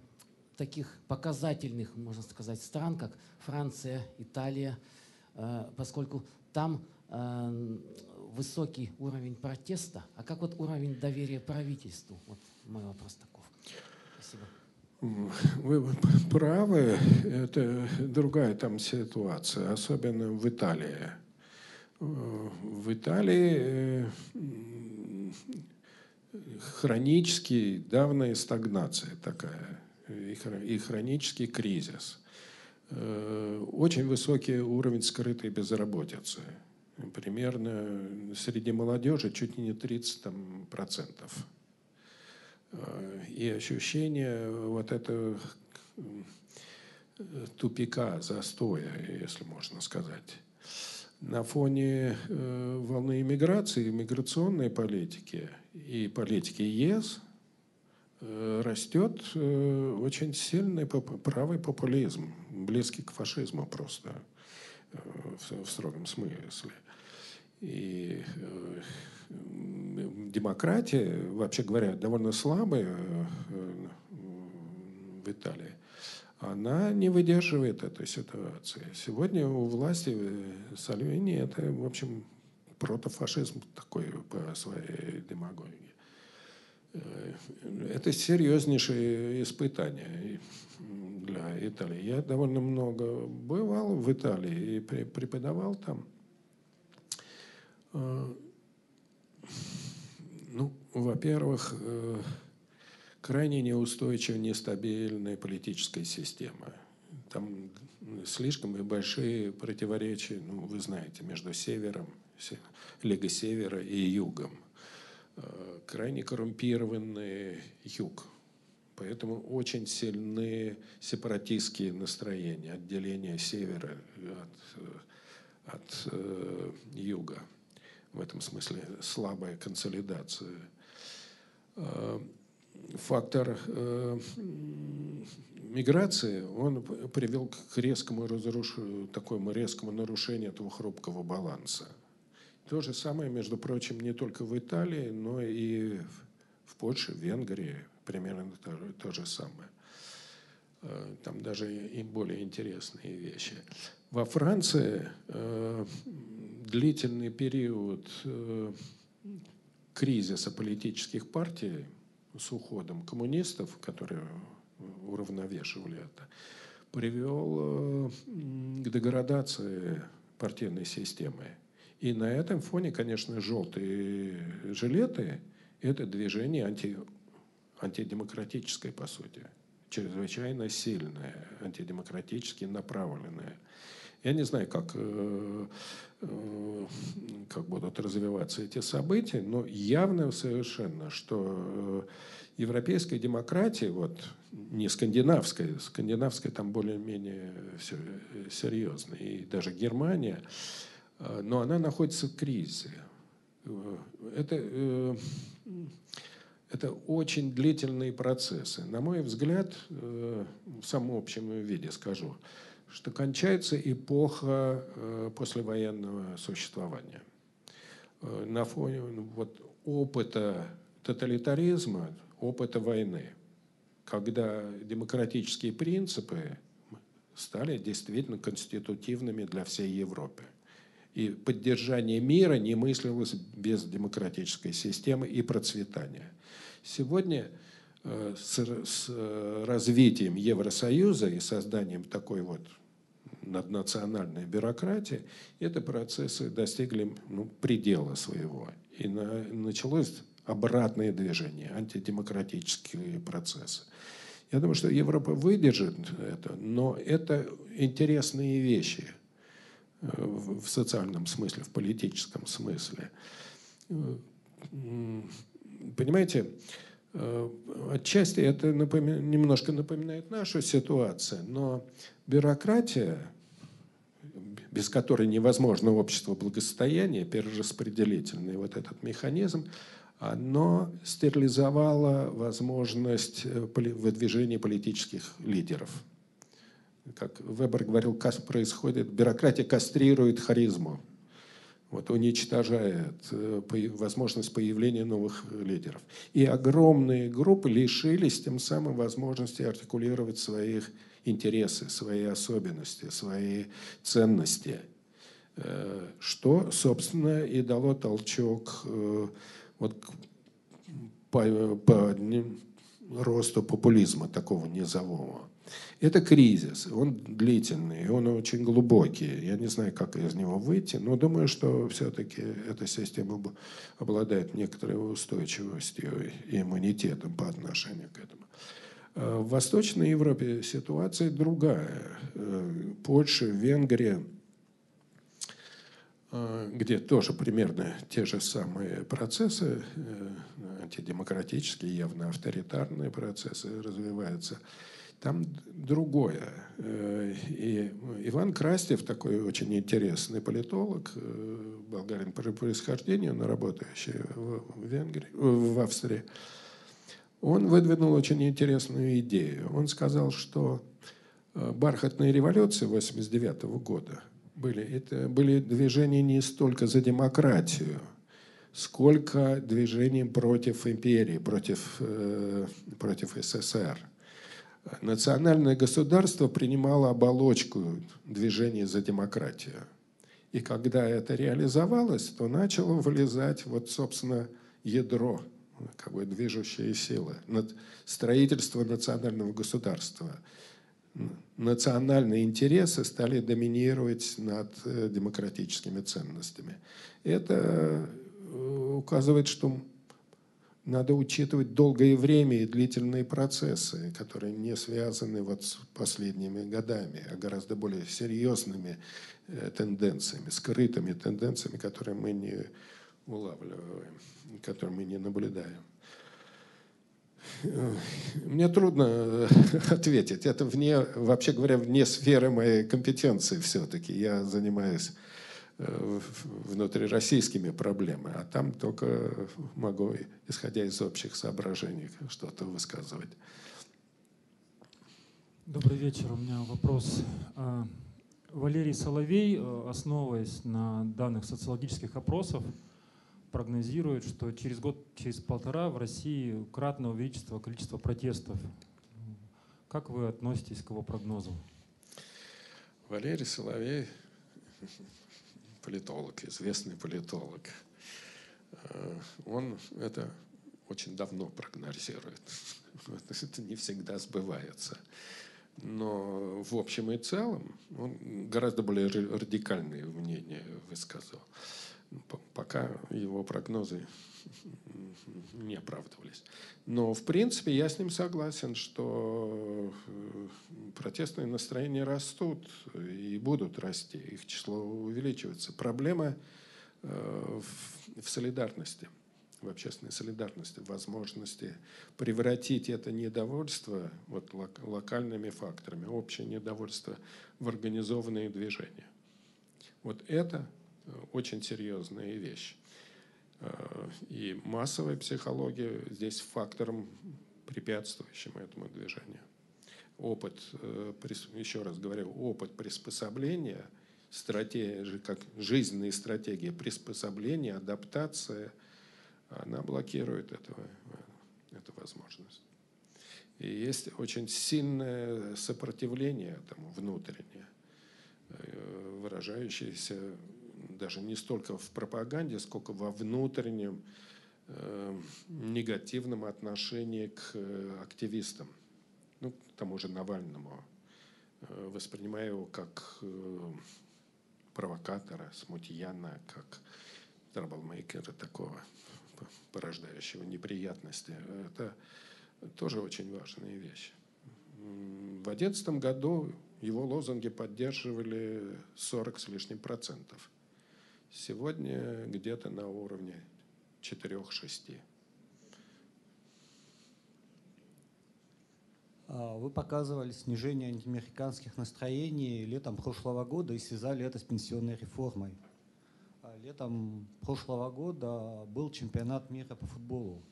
таких показательных, можно сказать, стран, как Франция, Италия, э, поскольку там э, высокий уровень протеста, а как вот уровень доверия правительству? Вот мой вопрос таков. Спасибо. Вы правы, это другая там ситуация, особенно в Италии. В Италии хронически давняя стагнация такая и хронический кризис. Очень высокий уровень скрытой безработицы – примерно среди молодежи чуть не 30 там, процентов. И ощущение вот этого тупика, застоя, если можно сказать. На фоне э, волны иммиграции, иммиграционной политики и политики ЕС э, растет э, очень сильный правый популизм, близкий к фашизму просто в строгом смысле. И э, демократия, вообще говоря, довольно слабая э, в Италии, она не выдерживает этой ситуации. Сегодня у власти э, Сальвини это, в общем, протофашизм такой по своей демагогии. Это серьезнейшее испытание для Италии. Я довольно много бывал в Италии и преподавал там. Ну, во-первых, э, крайне неустойчивая, нестабильная политическая система. Там слишком большие противоречия, ну, вы знаете, между севером, Лига Севера и Югом. Э, крайне коррумпированный юг. Поэтому очень сильные сепаратистские настроения, отделение севера от, э, от э, юга в этом смысле слабая консолидация. Э, фактор э, миграции, он привел к резкому разрушению, такому резкому нарушению этого хрупкого баланса. То же самое, между прочим, не только в Италии, но и в Польше, в Венгрии примерно то, то же самое. Э, там даже и более интересные вещи. Во Франции длительный период э, кризиса политических партий с уходом коммунистов, которые уравновешивали это, привел э, к деградации партийной системы. И на этом фоне, конечно, желтые жилеты – это движение анти, антидемократическое, по сути, чрезвычайно сильное, антидемократически направленное. Я не знаю, как, э, э, как будут развиваться эти события, но явно совершенно, что э, европейская демократия, вот не скандинавская, скандинавская там более-менее все серьезно, и даже Германия, но она находится в кризисе. Это, это очень длительные процессы. На мой взгляд, в самом общем виде скажу, что кончается эпоха э, послевоенного существования. Э, на фоне вот, опыта тоталитаризма, опыта войны, когда демократические принципы стали действительно конститутивными для всей Европы. И поддержание мира не мыслилось без демократической системы и процветания. Сегодня с, с э, развитием Евросоюза и созданием такой вот наднациональной бюрократии, эти процессы достигли ну, предела своего. И на, началось обратное движение, антидемократические процессы. Я думаю, что Европа выдержит это, но это интересные вещи э, в социальном смысле, в политическом смысле. Понимаете, Э, отчасти это напомин... немножко напоминает нашу ситуацию, но бюрократия, без которой невозможно общество благосостояния, перераспределительный вот этот механизм, оно стерилизовало возможность э, выдвижения политических лидеров. Как Вебер говорил, происходит, бюрократия кастрирует харизму, вот, уничтожает э, возможность появления новых лидеров. И огромные группы лишились тем самым возможности артикулировать своих интересы, свои особенности, свои ценности, э, что, собственно, и дало толчок вот по, по росту популизма такого низового. Это кризис, он длительный, он очень глубокий. Я не знаю, как из него выйти, но думаю, что все-таки эта система обладает некоторой устойчивостью и иммунитетом по отношению к этому. А в Восточной Европе ситуация другая. Э, Польша, Венгрия – Э, где тоже примерно те же самые процессы, э, антидемократические, явно авторитарные процессы развиваются. Там другое. Э, и Иван Крастев, такой очень интересный политолог, болгарин по происхождению, но работающий в, Венгрии, в Австрии, он выдвинул очень интересную идею. Он сказал, что бархатная революция 89 года – были. Это были движения не столько за демократию, сколько движений против империи, против, э, против СССР. Национальное государство принимало оболочку движения за демократию. И когда это реализовалось, то начало вылезать, вот, собственно, ядро, как бы движущая сила, строительство национального государства – национальные интересы стали доминировать над э, демократическими ценностями. Это э, указывает, что надо учитывать долгое время и длительные процессы, которые не связаны вот с последними годами, а гораздо более серьезными э, тенденциями, скрытыми тенденциями, которые мы не улавливаем, которые мы не наблюдаем. Мне трудно э, ответить. Это вне, вообще говоря, вне сферы моей компетенции все-таки. Я занимаюсь э, внутрироссийскими проблемами, а там только могу, исходя из общих соображений, что-то высказывать. Добрый вечер. У меня вопрос. А, Валерий Соловей, э, основываясь на данных социологических опросов, прогнозирует, что через год, через полтора в России кратно увеличится количество протестов. Как вы относитесь к его прогнозу? Валерий Соловей, политолог, известный политолог, э, он это очень давно прогнозирует. Это не всегда сбывается. Но в общем и целом он гораздо более радикальные мнения высказал пока его прогнозы не оправдывались. Но, в принципе, я с ним согласен, что э, протестные настроения растут и будут расти, их число увеличивается. Проблема э, в солидарности, в общественной солидарности, в возможности превратить это недовольство вот, локальными факторами, общее недовольство в организованные движения. Вот это очень серьезная вещь. И массовая психология здесь фактором, препятствующим этому движению. Опыт, э, еще раз говорю, опыт приспособления, стратегия, как жизненные стратегии приспособления, адаптация, она блокирует этого, эту возможность. И есть очень сильное сопротивление этому внутреннее, э, выражающееся даже не столько в пропаганде, сколько во внутреннем э, негативном отношении к э, активистам, ну, к тому же Навальному. Э, воспринимаю его как э, провокатора, смутьяна, как траблмейкера такого, порождающего неприятности. Это тоже очень важная вещь. В 2011 году его лозунги поддерживали 40 с лишним процентов. Сегодня где-то на уровне 4-6. А, вы показывали снижение антиамериканских настроений летом прошлого года и связали это с пенсионной реформой. А летом прошлого года был чемпионат мира по футболу.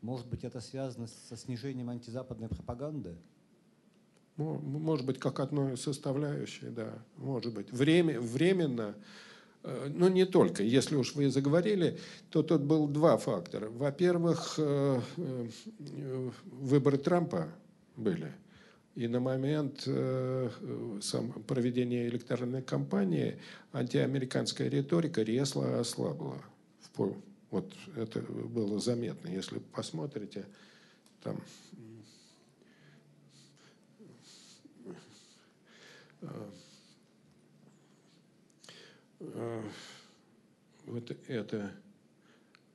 Может быть, это связано со снижением антизападной пропаганды? Может быть, как одной составляющей, да, может быть. Время, временно, э, но не только. Если уж вы заговорили, то тут был два фактора. Во-первых, э, э, выборы Трампа были. И на момент проведения электоральной кампании антиамериканская риторика резко ослабла. Вот это было заметно. Если посмотрите, там вот это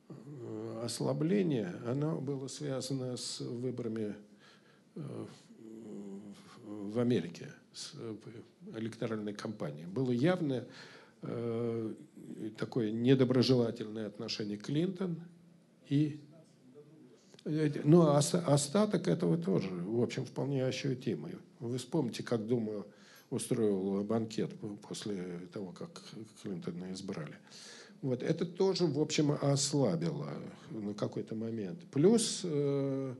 э, ослабление, оно было связано с выборами э, в Америке, с э, электоральной кампанией. Было явно такое недоброжелательное отношение Клинтон и ну, остаток этого тоже, в общем, вполне ощутимый. Вы вспомните, как, думаю, устроил банкет после того, как Клинтона избрали. Вот, это тоже, в общем, ослабило на какой-то момент. Плюс, э,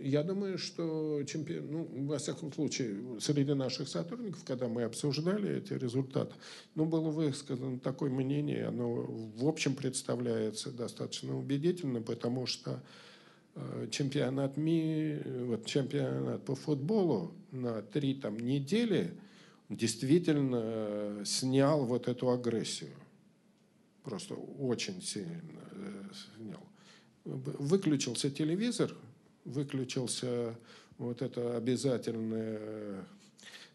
я думаю, что чемпион, ну, во всяком случае, среди наших сотрудников, когда мы обсуждали эти результаты, ну, было высказано такое мнение, оно, в общем, представляется достаточно убедительно, потому что Э, чемпионат ми, вот чемпионат по футболу на три там недели действительно э, снял вот эту агрессию. Просто очень сильно э, снял. Выключился телевизор, выключился вот это обязательное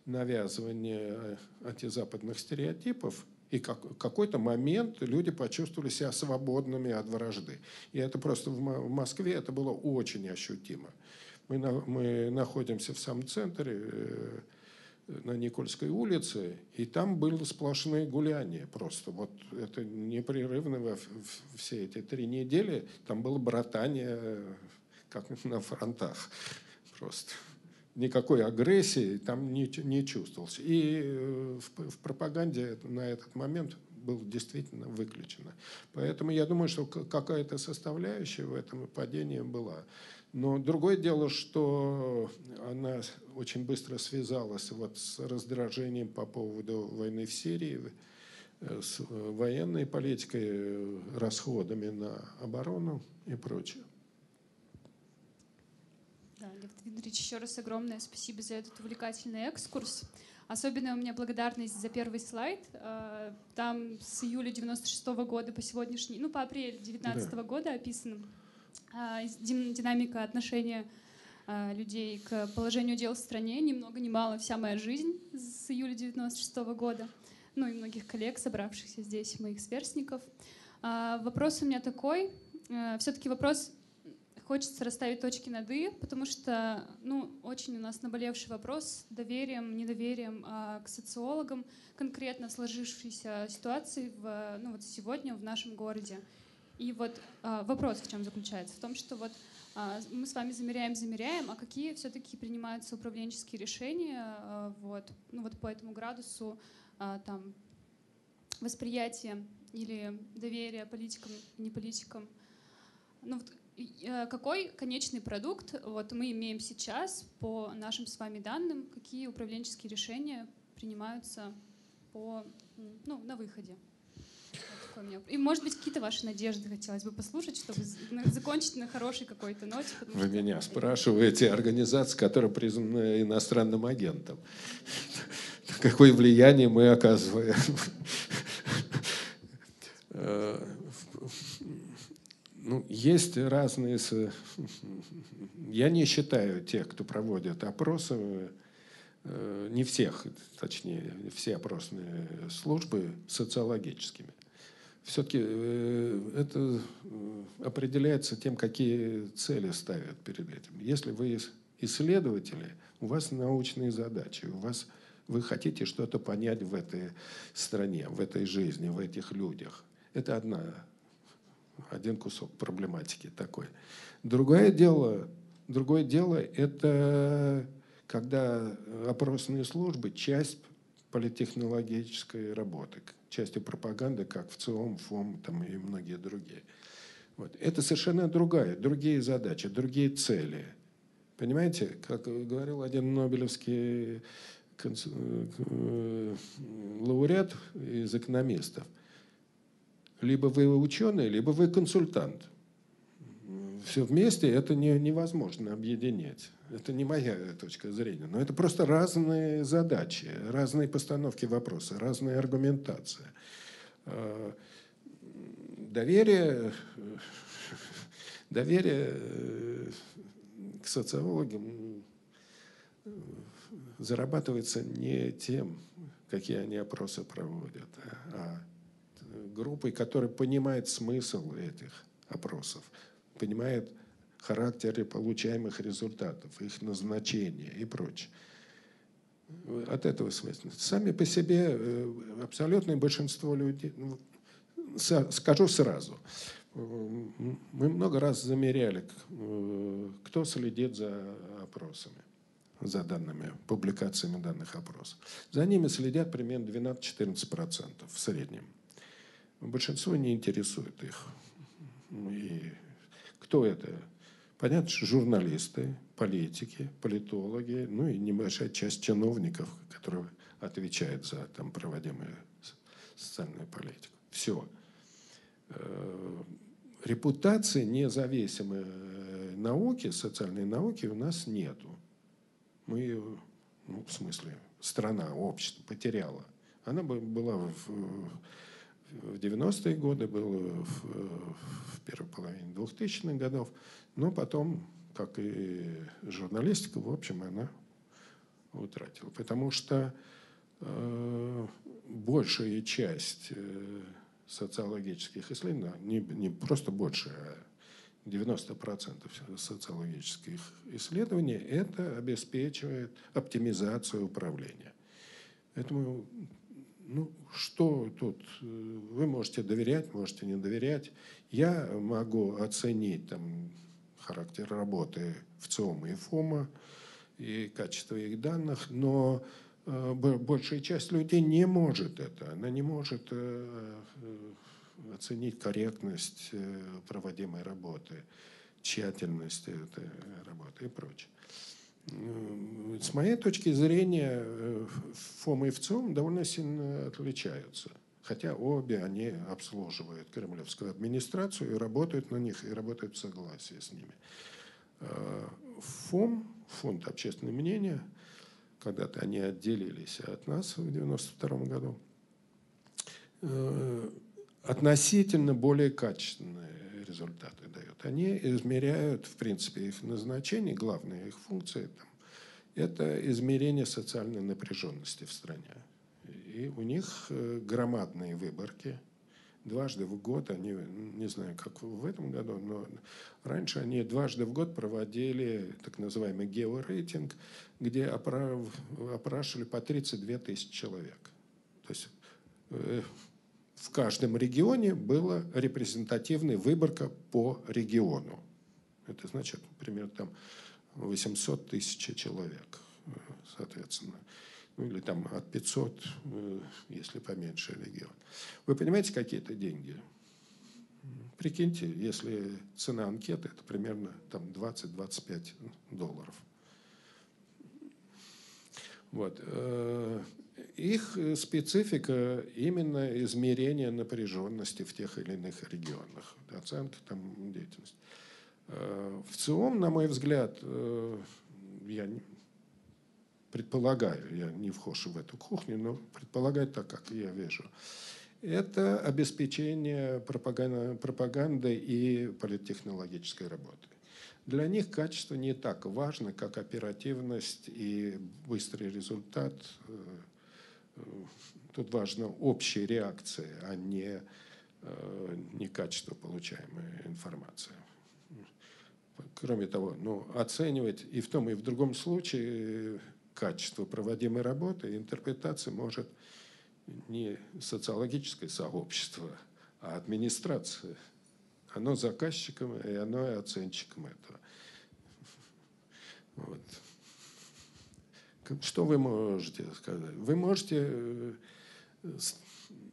навязывание антизападных стереотипов – и как, какой-то момент люди почувствовали себя свободными от вражды. И это просто в, в Москве это было очень ощутимо. Мы, на, мы находимся в самом центре, э, на Никольской улице, и там были сплошные гуляния просто. Вот это непрерывно во, все эти три недели. Там было братание, как на фронтах просто никакой агрессии там не, не чувствовалось. И э, в, в пропаганде на этот момент было действительно выключено. Поэтому я думаю, что какая-то составляющая в этом падении была. Но другое дело, что она очень быстро связалась вот с раздражением по поводу войны в Сирии, э, с военной политикой, расходами на оборону и прочее. Дмитриевич, еще раз огромное спасибо за этот увлекательный экскурс. Особенно у меня благодарность за первый слайд. Э, там с июля 96 -го года по сегодняшний, ну, по апрель 19 -го года описана э, динамика отношения э, людей к положению дел в стране. Ни много ни мало вся моя жизнь с июля 96 -го года. Ну и многих коллег, собравшихся здесь, моих сверстников. Вопрос у меня такой. Все-таки вопрос хочется расставить точки над «и», потому что ну, очень у нас наболевший вопрос доверием, недоверием а, к социологам, конкретно сложившейся ситуации в, ну, вот сегодня в нашем городе. И вот а, вопрос в чем заключается? В том, что вот а, мы с вами замеряем, замеряем, а какие все-таки принимаются управленческие решения а, вот, ну, вот по этому градусу там, восприятия или доверия политикам, не политикам. Ну, вот какой конечный продукт вот мы имеем сейчас по нашим с вами данным, какие управленческие решения принимаются по, ну, на выходе? И, может быть, какие-то ваши надежды хотелось бы послушать, чтобы закончить на хорошей какой-то ноте. Вы что... меня спрашиваете, организация, которая признана иностранным агентом. Какое влияние мы оказываем? Э, ну, есть разные... Я не считаю тех, кто проводит опросы, э, не всех, точнее, все опросные службы социологическими. Все-таки э, это э, определяется тем, какие цели ставят перед этим. Если вы исследователи, у вас научные задачи, у вас вы хотите что-то понять в этой стране, в этой жизни, в этих людях. Это одна один кусок проблематики такой. Другое дело, другое дело это когда опросные службы – часть политтехнологической работы, частью пропаганды, как в ЦИОМ, ФОМ там, и многие другие. Вот. Это совершенно другая, другие задачи, другие цели. Понимаете, как говорил один нобелевский э, лауреат из экономистов, либо вы ученый, либо вы консультант. Все вместе это не, невозможно объединять. Это не моя точка зрения, но это просто разные задачи, разные постановки вопроса, разная аргументация. А, доверие, доверие э, к социологам зарабатывается не тем, какие они опросы проводят, а группой, которая понимает смысл этих опросов, понимает характере получаемых результатов, их назначения и прочее. От этого свойственно. Сами по себе э, абсолютное большинство людей, ну, скажу сразу, мы много раз замеряли, э, кто следит за опросами, за данными, публикациями данных опросов. За ними следят примерно 12-14% в среднем. Большинство не интересует их. И кто это? Понятно, что журналисты, политики, политологи, ну и небольшая часть чиновников, которые отвечают за там, проводимую социальную политику. Все. Э, репутации независимой э, науки, социальной науки у нас нету. Мы ну, в смысле, страна, общество потеряла. Она была в, в 90-е годы, была в, в первой половине 2000-х годов. Но потом, как и журналистика, в общем, она утратила. Потому что э, большая часть э, социологических исследований, не, не просто большая, а 90% социологических исследований, это обеспечивает оптимизацию управления. Поэтому, ну, что тут? Вы можете доверять, можете не доверять. Я могу оценить там, характер работы в ЦИОМ и ФОМа и качество их данных, но э, большая часть людей не может это. Она не может э, э, оценить корректность проводимой работы, тщательность этой работы и прочее. С моей точки зрения, ФОМ и ВЦИОМ довольно сильно отличаются – хотя обе они обслуживают кремлевскую администрацию и работают на них, и работают в согласии с ними. Э, ФОМ, Фонд общественного мнения, когда-то они отделились от нас в 1992 году, э, относительно более качественные результаты дают. Они измеряют, в принципе, их назначение, главная их функция там, это измерение социальной напряженности в стране. И у них э, громадные выборки. Дважды в год они, не знаю, как в этом году, но раньше они дважды в год проводили так называемый георейтинг, где опрашивали по 32 тысячи человек. То есть э, в каждом регионе была репрезентативная выборка по региону. Это значит, примерно там 800 тысяч человек, соответственно ну или там от 500, э, если поменьше регион. Вы понимаете, какие это деньги? Прикиньте, если цена анкеты, это примерно там 20-25 долларов. Вот. Э, их специфика именно измерение напряженности в тех или иных регионах, оценка там деятельности. Э, в ЦИОМ, на мой взгляд, я предполагаю, я не вхож в эту кухню, но предполагаю так, как я вижу, это обеспечение пропаганды и политтехнологической работы. Для них качество не так важно, как оперативность и быстрый результат. Э, тут важна общая реакция, а не, э, не качество получаемой информации. Кроме того, ну, оценивать и в том, и в другом случае качество проводимой работы, интерпретации может не социологическое сообщество, а администрация. Оно заказчиком, и оно и оценщиком этого. Вот. Что вы можете сказать? Вы можете, э,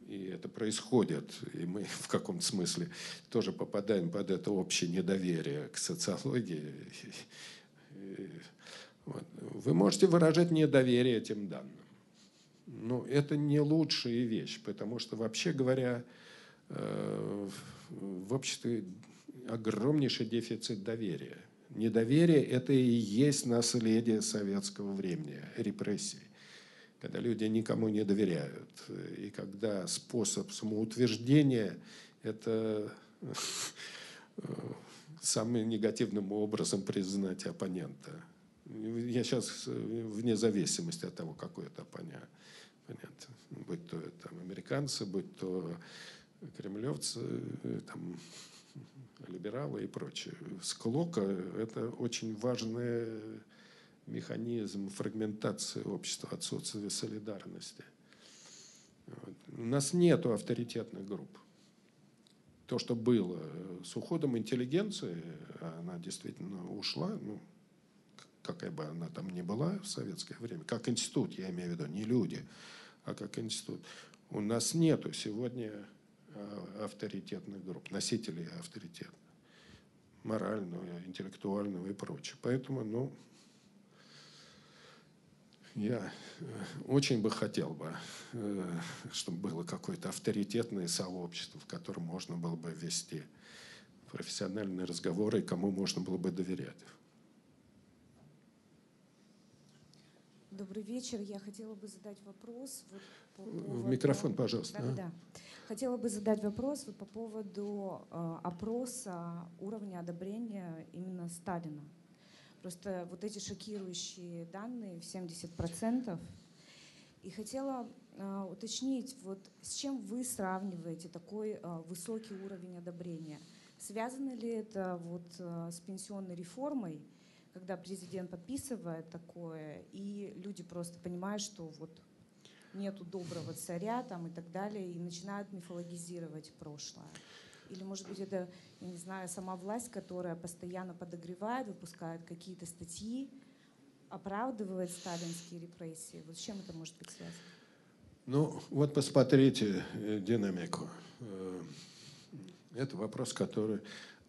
и это происходит, и мы в каком-то смысле тоже попадаем под это общее недоверие к социологии. Вы можете выражать недоверие этим данным. Но это не лучшая вещь, потому что, вообще говоря, э, в обществе огромнейший дефицит доверия. Недоверие – это и есть наследие советского времени, репрессий. Когда люди никому не доверяют. И когда способ самоутверждения – это самым негативным образом признать оппонента. Я сейчас вне зависимости от того, какой это оппонент. Будь то там, американцы, будь то кремлевцы, там, либералы и прочее. Склока – это очень важный механизм фрагментации общества, отсутствия солидарности. Вот. У нас нет авторитетных групп. То, что было с уходом интеллигенции, она действительно ушла, ну, какая бы она там ни была в советское время, как институт, я имею в виду, не люди, а как институт. У нас нету сегодня а, авторитетных групп, носителей авторитета, морального, интеллектуального и прочее. Поэтому, ну, я э, очень бы хотел бы, э, чтобы было какое-то авторитетное сообщество, в котором можно было бы вести профессиональные разговоры, и кому можно было бы доверять. Добрый вечер. Я хотела бы задать вопрос. Вот по поводу... В микрофон, пожалуйста. Да, а? да. Хотела бы задать вопрос вот по поводу э, опроса уровня одобрения именно Сталина. Просто вот эти шокирующие данные в 70%. И хотела э, уточнить, вот с чем вы сравниваете такой э, высокий уровень одобрения? Связано ли это вот э, с пенсионной реформой? Когда президент подписывает такое, и люди просто понимают, что вот нету доброго царя там и так далее, и начинают мифологизировать прошлое. Или, может быть, это, я не знаю, сама власть, которая постоянно подогревает, выпускает какие-то статьи, оправдывает сталинские репрессии. Вот с чем это может быть связано? Ну, вот посмотрите э, динамику. Э, это вопрос, который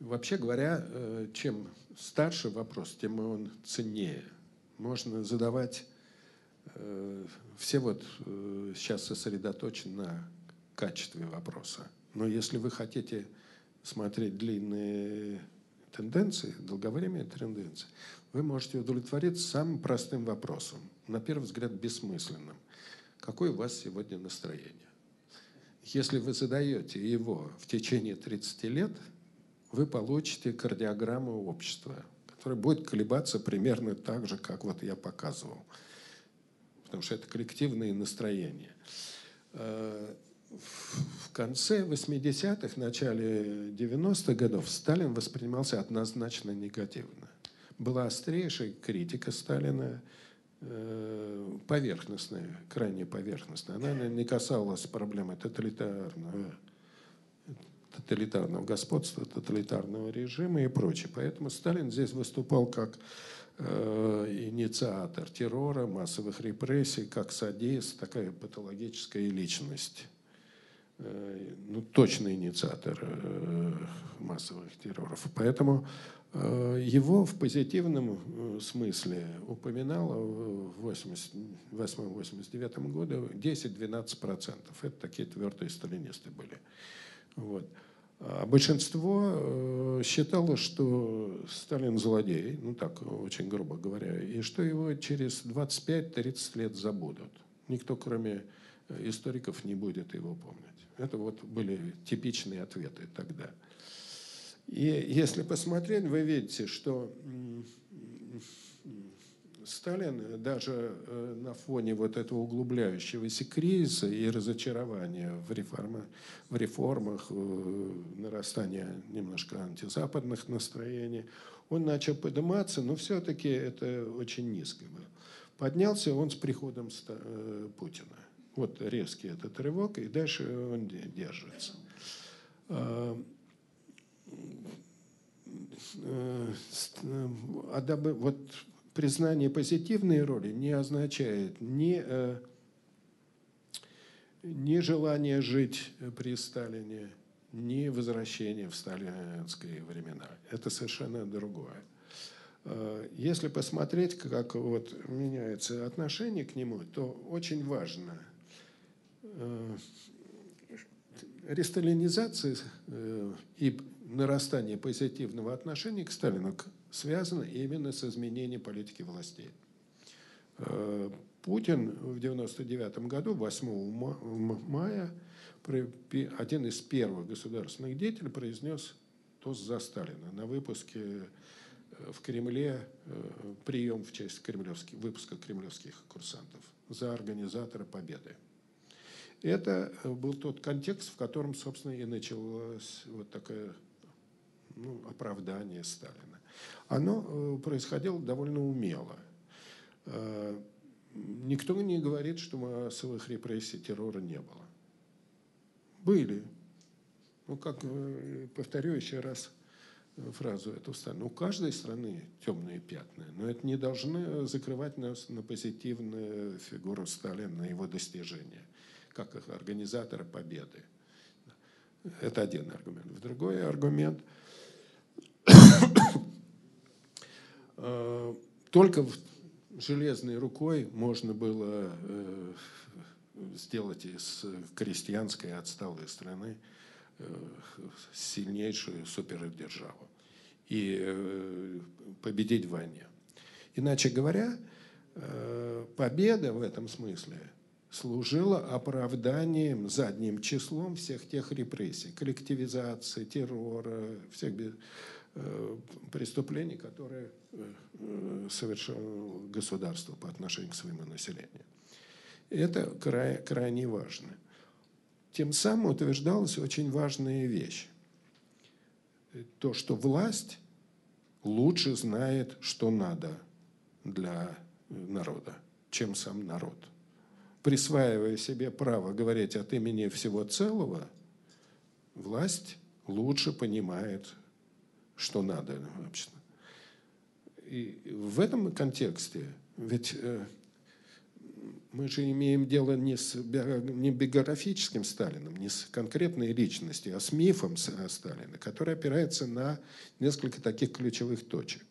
Вообще говоря, э, чем старше вопрос, тем он ценнее. Можно задавать, э, все вот э, сейчас сосредоточены на качестве вопроса. Но если вы хотите смотреть длинные тенденции, долговременные тенденции, вы можете удовлетвориться самым простым вопросом, на первый взгляд бессмысленным. Какое у вас сегодня настроение? Если вы задаете его в течение 30 лет – вы получите кардиограмму общества, которая будет колебаться примерно так же, как вот я показывал. Потому что это коллективные настроения. Э, в конце 80-х, начале 90-х годов Сталин воспринимался однозначно негативно. Была острейшая критика Сталина, э, поверхностная, крайне поверхностная. Она не касалась проблемы тоталитарного тоталитарного господства, тоталитарного режима и прочее. Поэтому Сталин здесь выступал как э, инициатор террора, массовых репрессий, как садист, такая патологическая личность. Э, ну, точный инициатор э, массовых терроров. Поэтому его в позитивном смысле упоминало в 1988-1989 году 10-12%. Это такие твердые сталинисты были. Вот. А большинство э, считало, что Сталин злодей, ну так, очень грубо говоря, и что его через 25-30 лет забудут. Никто, кроме э, историков, не будет его помнить. Это вот были типичные ответы тогда. И если посмотреть, вы видите, что Сталин даже э, на фоне вот этого углубляющегося кризиса и разочарования в, реформах, в реформах, э, нарастания немножко антизападных настроений, он начал подниматься, но все-таки это очень низко было. Поднялся он с приходом э, Путина. Вот резкий этот рывок, и дальше он держится. А, а дабы, вот признание позитивной роли не означает ни, э, ни желание жить при Сталине, ни возвращение в сталинские времена. Это совершенно другое. Э, если посмотреть, как вот меняется отношение к нему, то очень важно э, ресталинизация и нарастание позитивного отношения к Сталину связано именно с изменением политики властей. Путин в 1999 году, 8 мая, один из первых государственных деятелей произнес тост за Сталина на выпуске в Кремле э, прием в честь кремлевских, выпуска кремлевских курсантов за организатора победы. Это э, был тот контекст, в котором, собственно, и началось вот такое ну, оправдание Сталина. Оно э, происходило довольно умело. Никто не говорит, что массовых репрессий террора не было. Были. Ну, как повторю еще раз, фразу эту страну. У каждой страны темные пятна, но это не должно закрывать нас на позитивную фигуру Сталина, на его достижения, как организатора победы. Это один аргумент. Другой аргумент э, только железной рукой можно было э, сделать из крестьянской отсталой страны Э, сильнейшую супердержаву и э, победить в войне. Иначе говоря, э, победа в этом смысле служила оправданием задним числом всех тех репрессий, коллективизации, террора, всех преступлений, которые совершало государство по отношению к своему населению. Это край, крайне важно. Тем самым утверждалась очень важная вещь. То, что власть лучше знает, что надо для народа, чем сам народ. Присваивая себе право говорить от имени всего целого, власть лучше понимает, что надо вообще. И в этом контексте, ведь э, мы же имеем дело не с не биографическим Сталином, не с конкретной личностью, а с мифом Сталина, который опирается на несколько таких ключевых точек.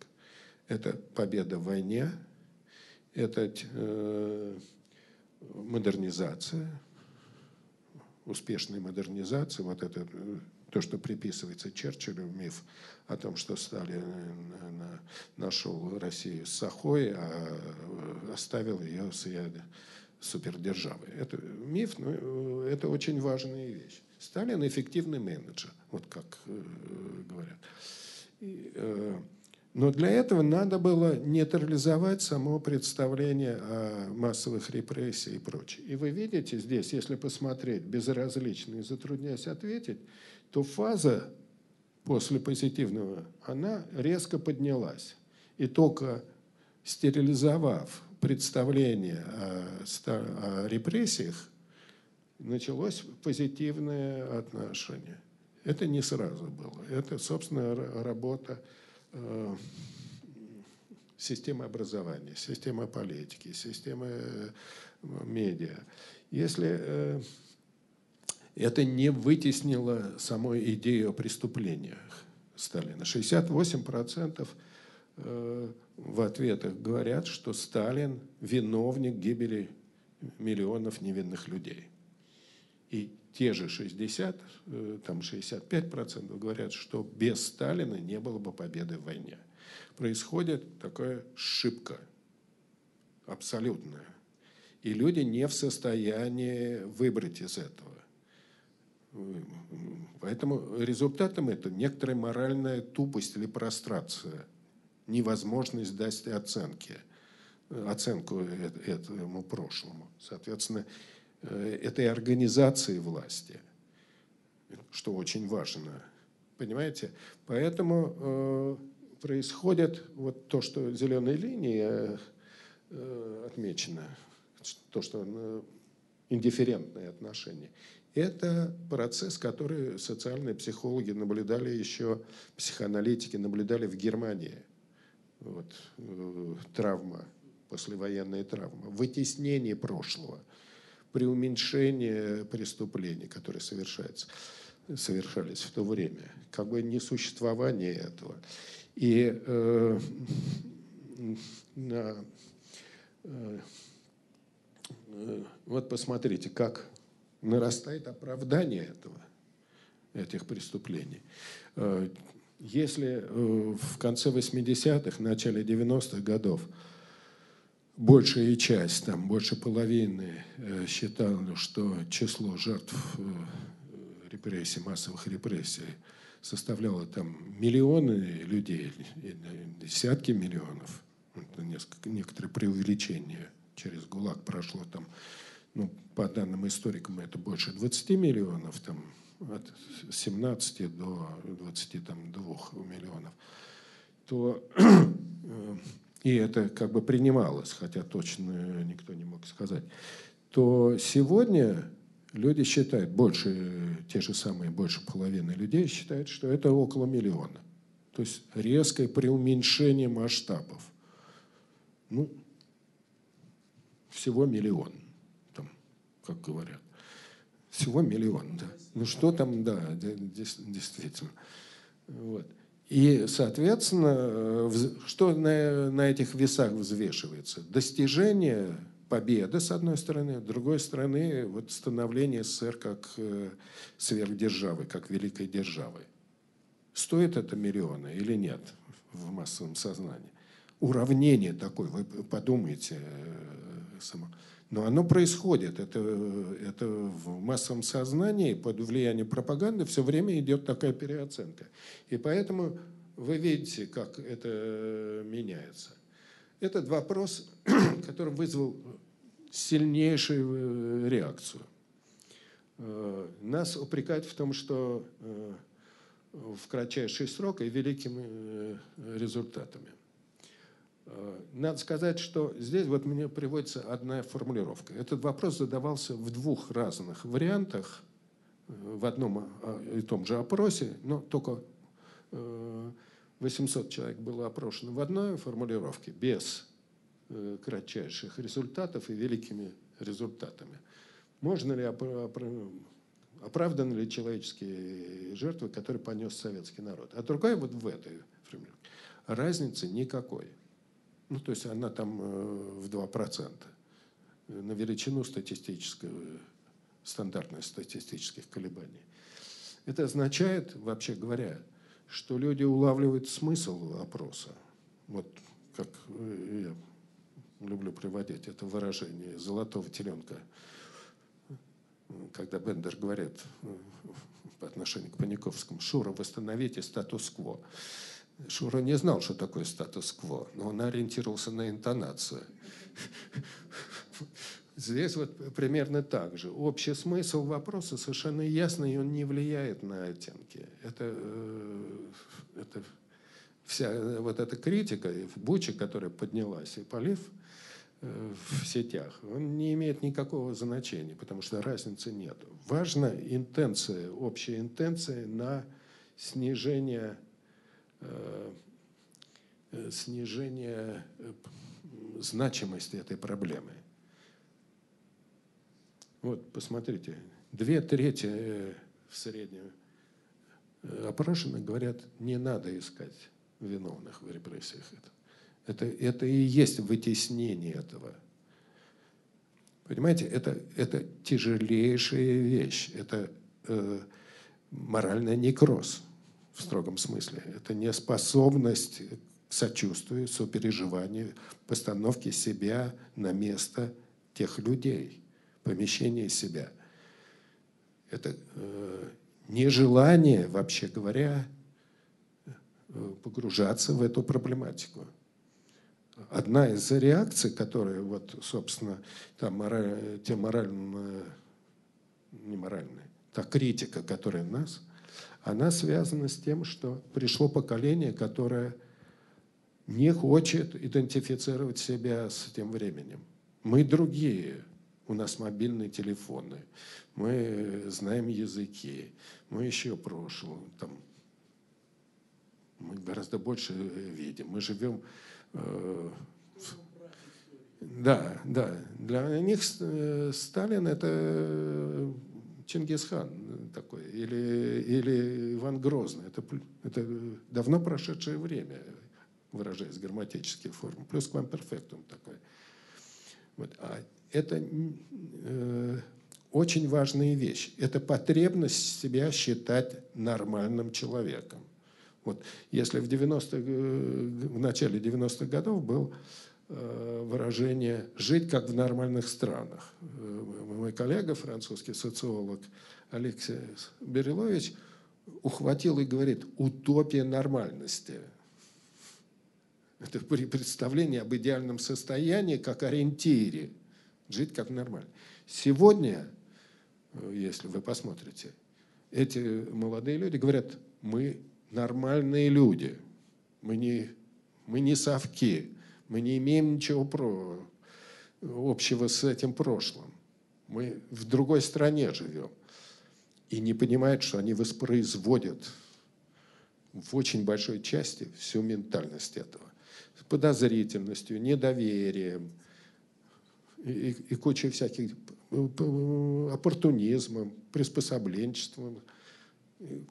Это победа в войне, это э, модернизация, успешная модернизация, вот это э, то, что приписывается Черчиллю, миф о том, что Сталин э, нашел Россию с Сахой, а э, оставил ее с супердержавой. Это миф, но э, это очень важная вещь. Сталин эффективный менеджер, вот как говорят. Но для этого надо было нейтрализовать само представление о массовых репрессиях и прочее. И вы видите здесь, если посмотреть безразлично и затрудняясь ответить, то фаза после позитивного, она резко поднялась. И только стерилизовав представление о, о репрессиях, началось позитивное отношение. Это не сразу было. Это, собственно, работа э, системы образования, системы политики, системы э, медиа. Если э, это не вытеснило самой идею о преступлениях Сталина. 68% э, в ответах говорят, что Сталин виновник гибели миллионов невинных людей. И те же 60, э, там 65% говорят, что без Сталина не было бы победы в войне. Происходит такая ошибка абсолютная. И люди не в состоянии выбрать из этого. Поэтому результатом это некоторая моральная тупость или прострация, невозможность дать оценки, оценку этому прошлому. Соответственно, э, этой организации власти, что очень важно. Понимаете? Поэтому э, происходит вот то, что зеленой линией э, отмечено, то, что индифферентные отношения. Это процесс, который социальные психологи наблюдали еще, психоаналитики наблюдали в Германии вот, э, травма, послевоенная травма, вытеснение прошлого, преуменьшение преступлений, которые совершаются, совершались в то время, как бы несуществование этого. И э, на, э, э, вот посмотрите, как нарастает оправдание этого, этих преступлений. Э, если э, в конце 80-х, начале 90-х годов большая часть, там больше половины э, считала, что число жертв репрессий, массовых репрессий составляло там миллионы людей, десятки миллионов, несколько, некоторые преувеличения. Через ГУЛАГ прошло там, ну, по данным историкам, это больше 20 миллионов, там, от 17 до 22 миллионов, то и это как бы принималось, хотя точно никто не мог сказать, то сегодня люди считают, больше, те же самые, больше половины людей считают, что это около миллиона. То есть резкое преуменьшение масштабов. Ну, всего миллион, как говорят. Всего миллион, да. Ну что там, да, действительно. Вот. И, соответственно, что на, на этих весах взвешивается? Достижение победы, с одной стороны, с другой стороны, вот становление СССР как э, сверхдержавы, как великой державы. Стоит это миллионы или нет в массовом сознании? Уравнение такое, вы подумайте, э, само. Но оно происходит. Это, это в массовом сознании под влиянием пропаганды все время идет такая переоценка. И поэтому вы видите, как это меняется. Этот вопрос, который вызвал сильнейшую э, реакцию. Э, нас упрекают в том, что э, в кратчайший срок и великими результатами. Надо сказать, что здесь вот мне приводится одна формулировка. Этот вопрос задавался в двух разных вариантах, в одном и том же опросе, но только 800 человек было опрошено в одной формулировке, без э, кратчайших результатов и великими результатами. Можно ли оправданы ли человеческие жертвы, которые понес советский народ? А другая вот в этой формулировке. Разницы никакой. Ну, то есть она там э, в 2% на величину статистического, стандартных статистических колебаний. Это означает, вообще говоря, что люди улавливают смысл опроса. Вот как я люблю приводить это выражение золотого теленка, когда Бендер говорит по отношению к Паниковскому, Шура, восстановите статус-кво. Шура не знал, что такое статус-кво, но он ориентировался на интонацию. Здесь вот примерно так же. Общий смысл вопроса совершенно ясный, и он не влияет на оттенки. Это, э, это вся вот эта критика в Буче, которая поднялась, и полив э, в сетях, он не имеет никакого значения, потому что разницы нет. Важна интенция, общая интенция на снижение, снижение значимости этой проблемы. Вот, посмотрите, две трети э, в среднем э, опрошенных говорят, не надо искать виновных в репрессиях. Это, это, это и есть вытеснение этого. Понимаете, это, это тяжелейшая вещь. Это э, моральный некроз в строгом смысле. Это неспособность к сочувствию, сопереживанию, постановке себя на место тех людей – помещение себя. Это э, нежелание, вообще говоря, э, погружаться в эту проблематику. Одна из реакций, которые, вот, собственно, там мораль, те моральные, не моральные, та критика, которая нас, она связана с тем, что пришло поколение, которое не хочет идентифицировать себя с тем временем. Мы другие – у нас мобильные телефоны, мы знаем языки, мы еще прошлое, там, Мы гораздо больше видим. Мы живем... Э, да, да. Для них э, Сталин это Чингисхан такой, или, или Иван Грозный. Это, это давно прошедшее время, выражаясь грамматической формой. Плюс квамперфектум такой. Вот. А это э, очень важная вещь. Это потребность себя считать нормальным человеком. Вот. Если в, 90 в начале 90-х годов был Э, выражение «жить как в нормальных странах». Э, мой коллега, французский социолог Алексей Берилович, ухватил и говорит «утопия нормальности». Это представление об идеальном состоянии как ориентире. Жить как нормально. Сегодня, э, если вы посмотрите, эти молодые люди говорят, мы нормальные люди, мы не, мы не совки, мы не имеем ничего про, общего с этим прошлым. Мы в другой стране живем. И не понимают, что они воспроизводят в очень большой части всю ментальность этого. С подозрительностью, недоверием и, и, кучей всяких оппортунизмом, приспособленчеством,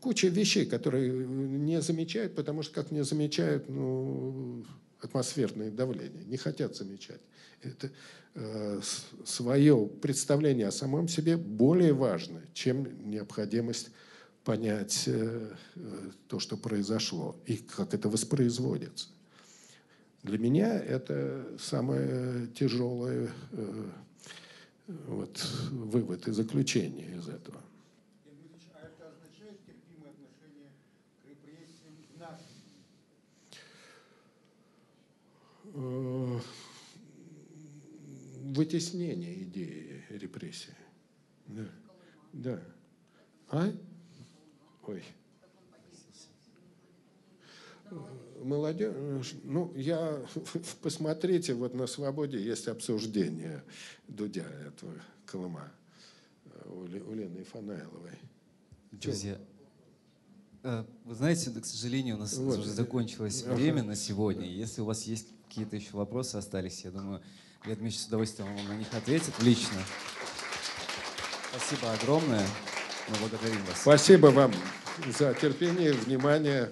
куча вещей, которые не замечают, потому что как не замечают, ну, атмосферное давление, не хотят замечать. Это э, свое представление о самом себе более важно, чем необходимость понять э, э, то, что произошло и как это воспроизводится. Для меня это самое тяжелое э, вот, вывод и заключение из этого. Вытеснение идеи репрессии. Да. Да. А? Ой. Молодежь, ну, я, посмотрите, вот на «Свободе» есть обсуждение Дудя этого Колыма э, у, у Лены Фанайловой. Друзья, э, вы знаете, к сожалению, у нас вот. уже закончилось ага. время на сегодня. Если у вас есть какие-то еще вопросы остались, я думаю, Леонид Дмитриевич с удовольствием вам на них ответит лично. Спасибо огромное. Мы благодарим вас. Спасибо вам за терпение, внимание.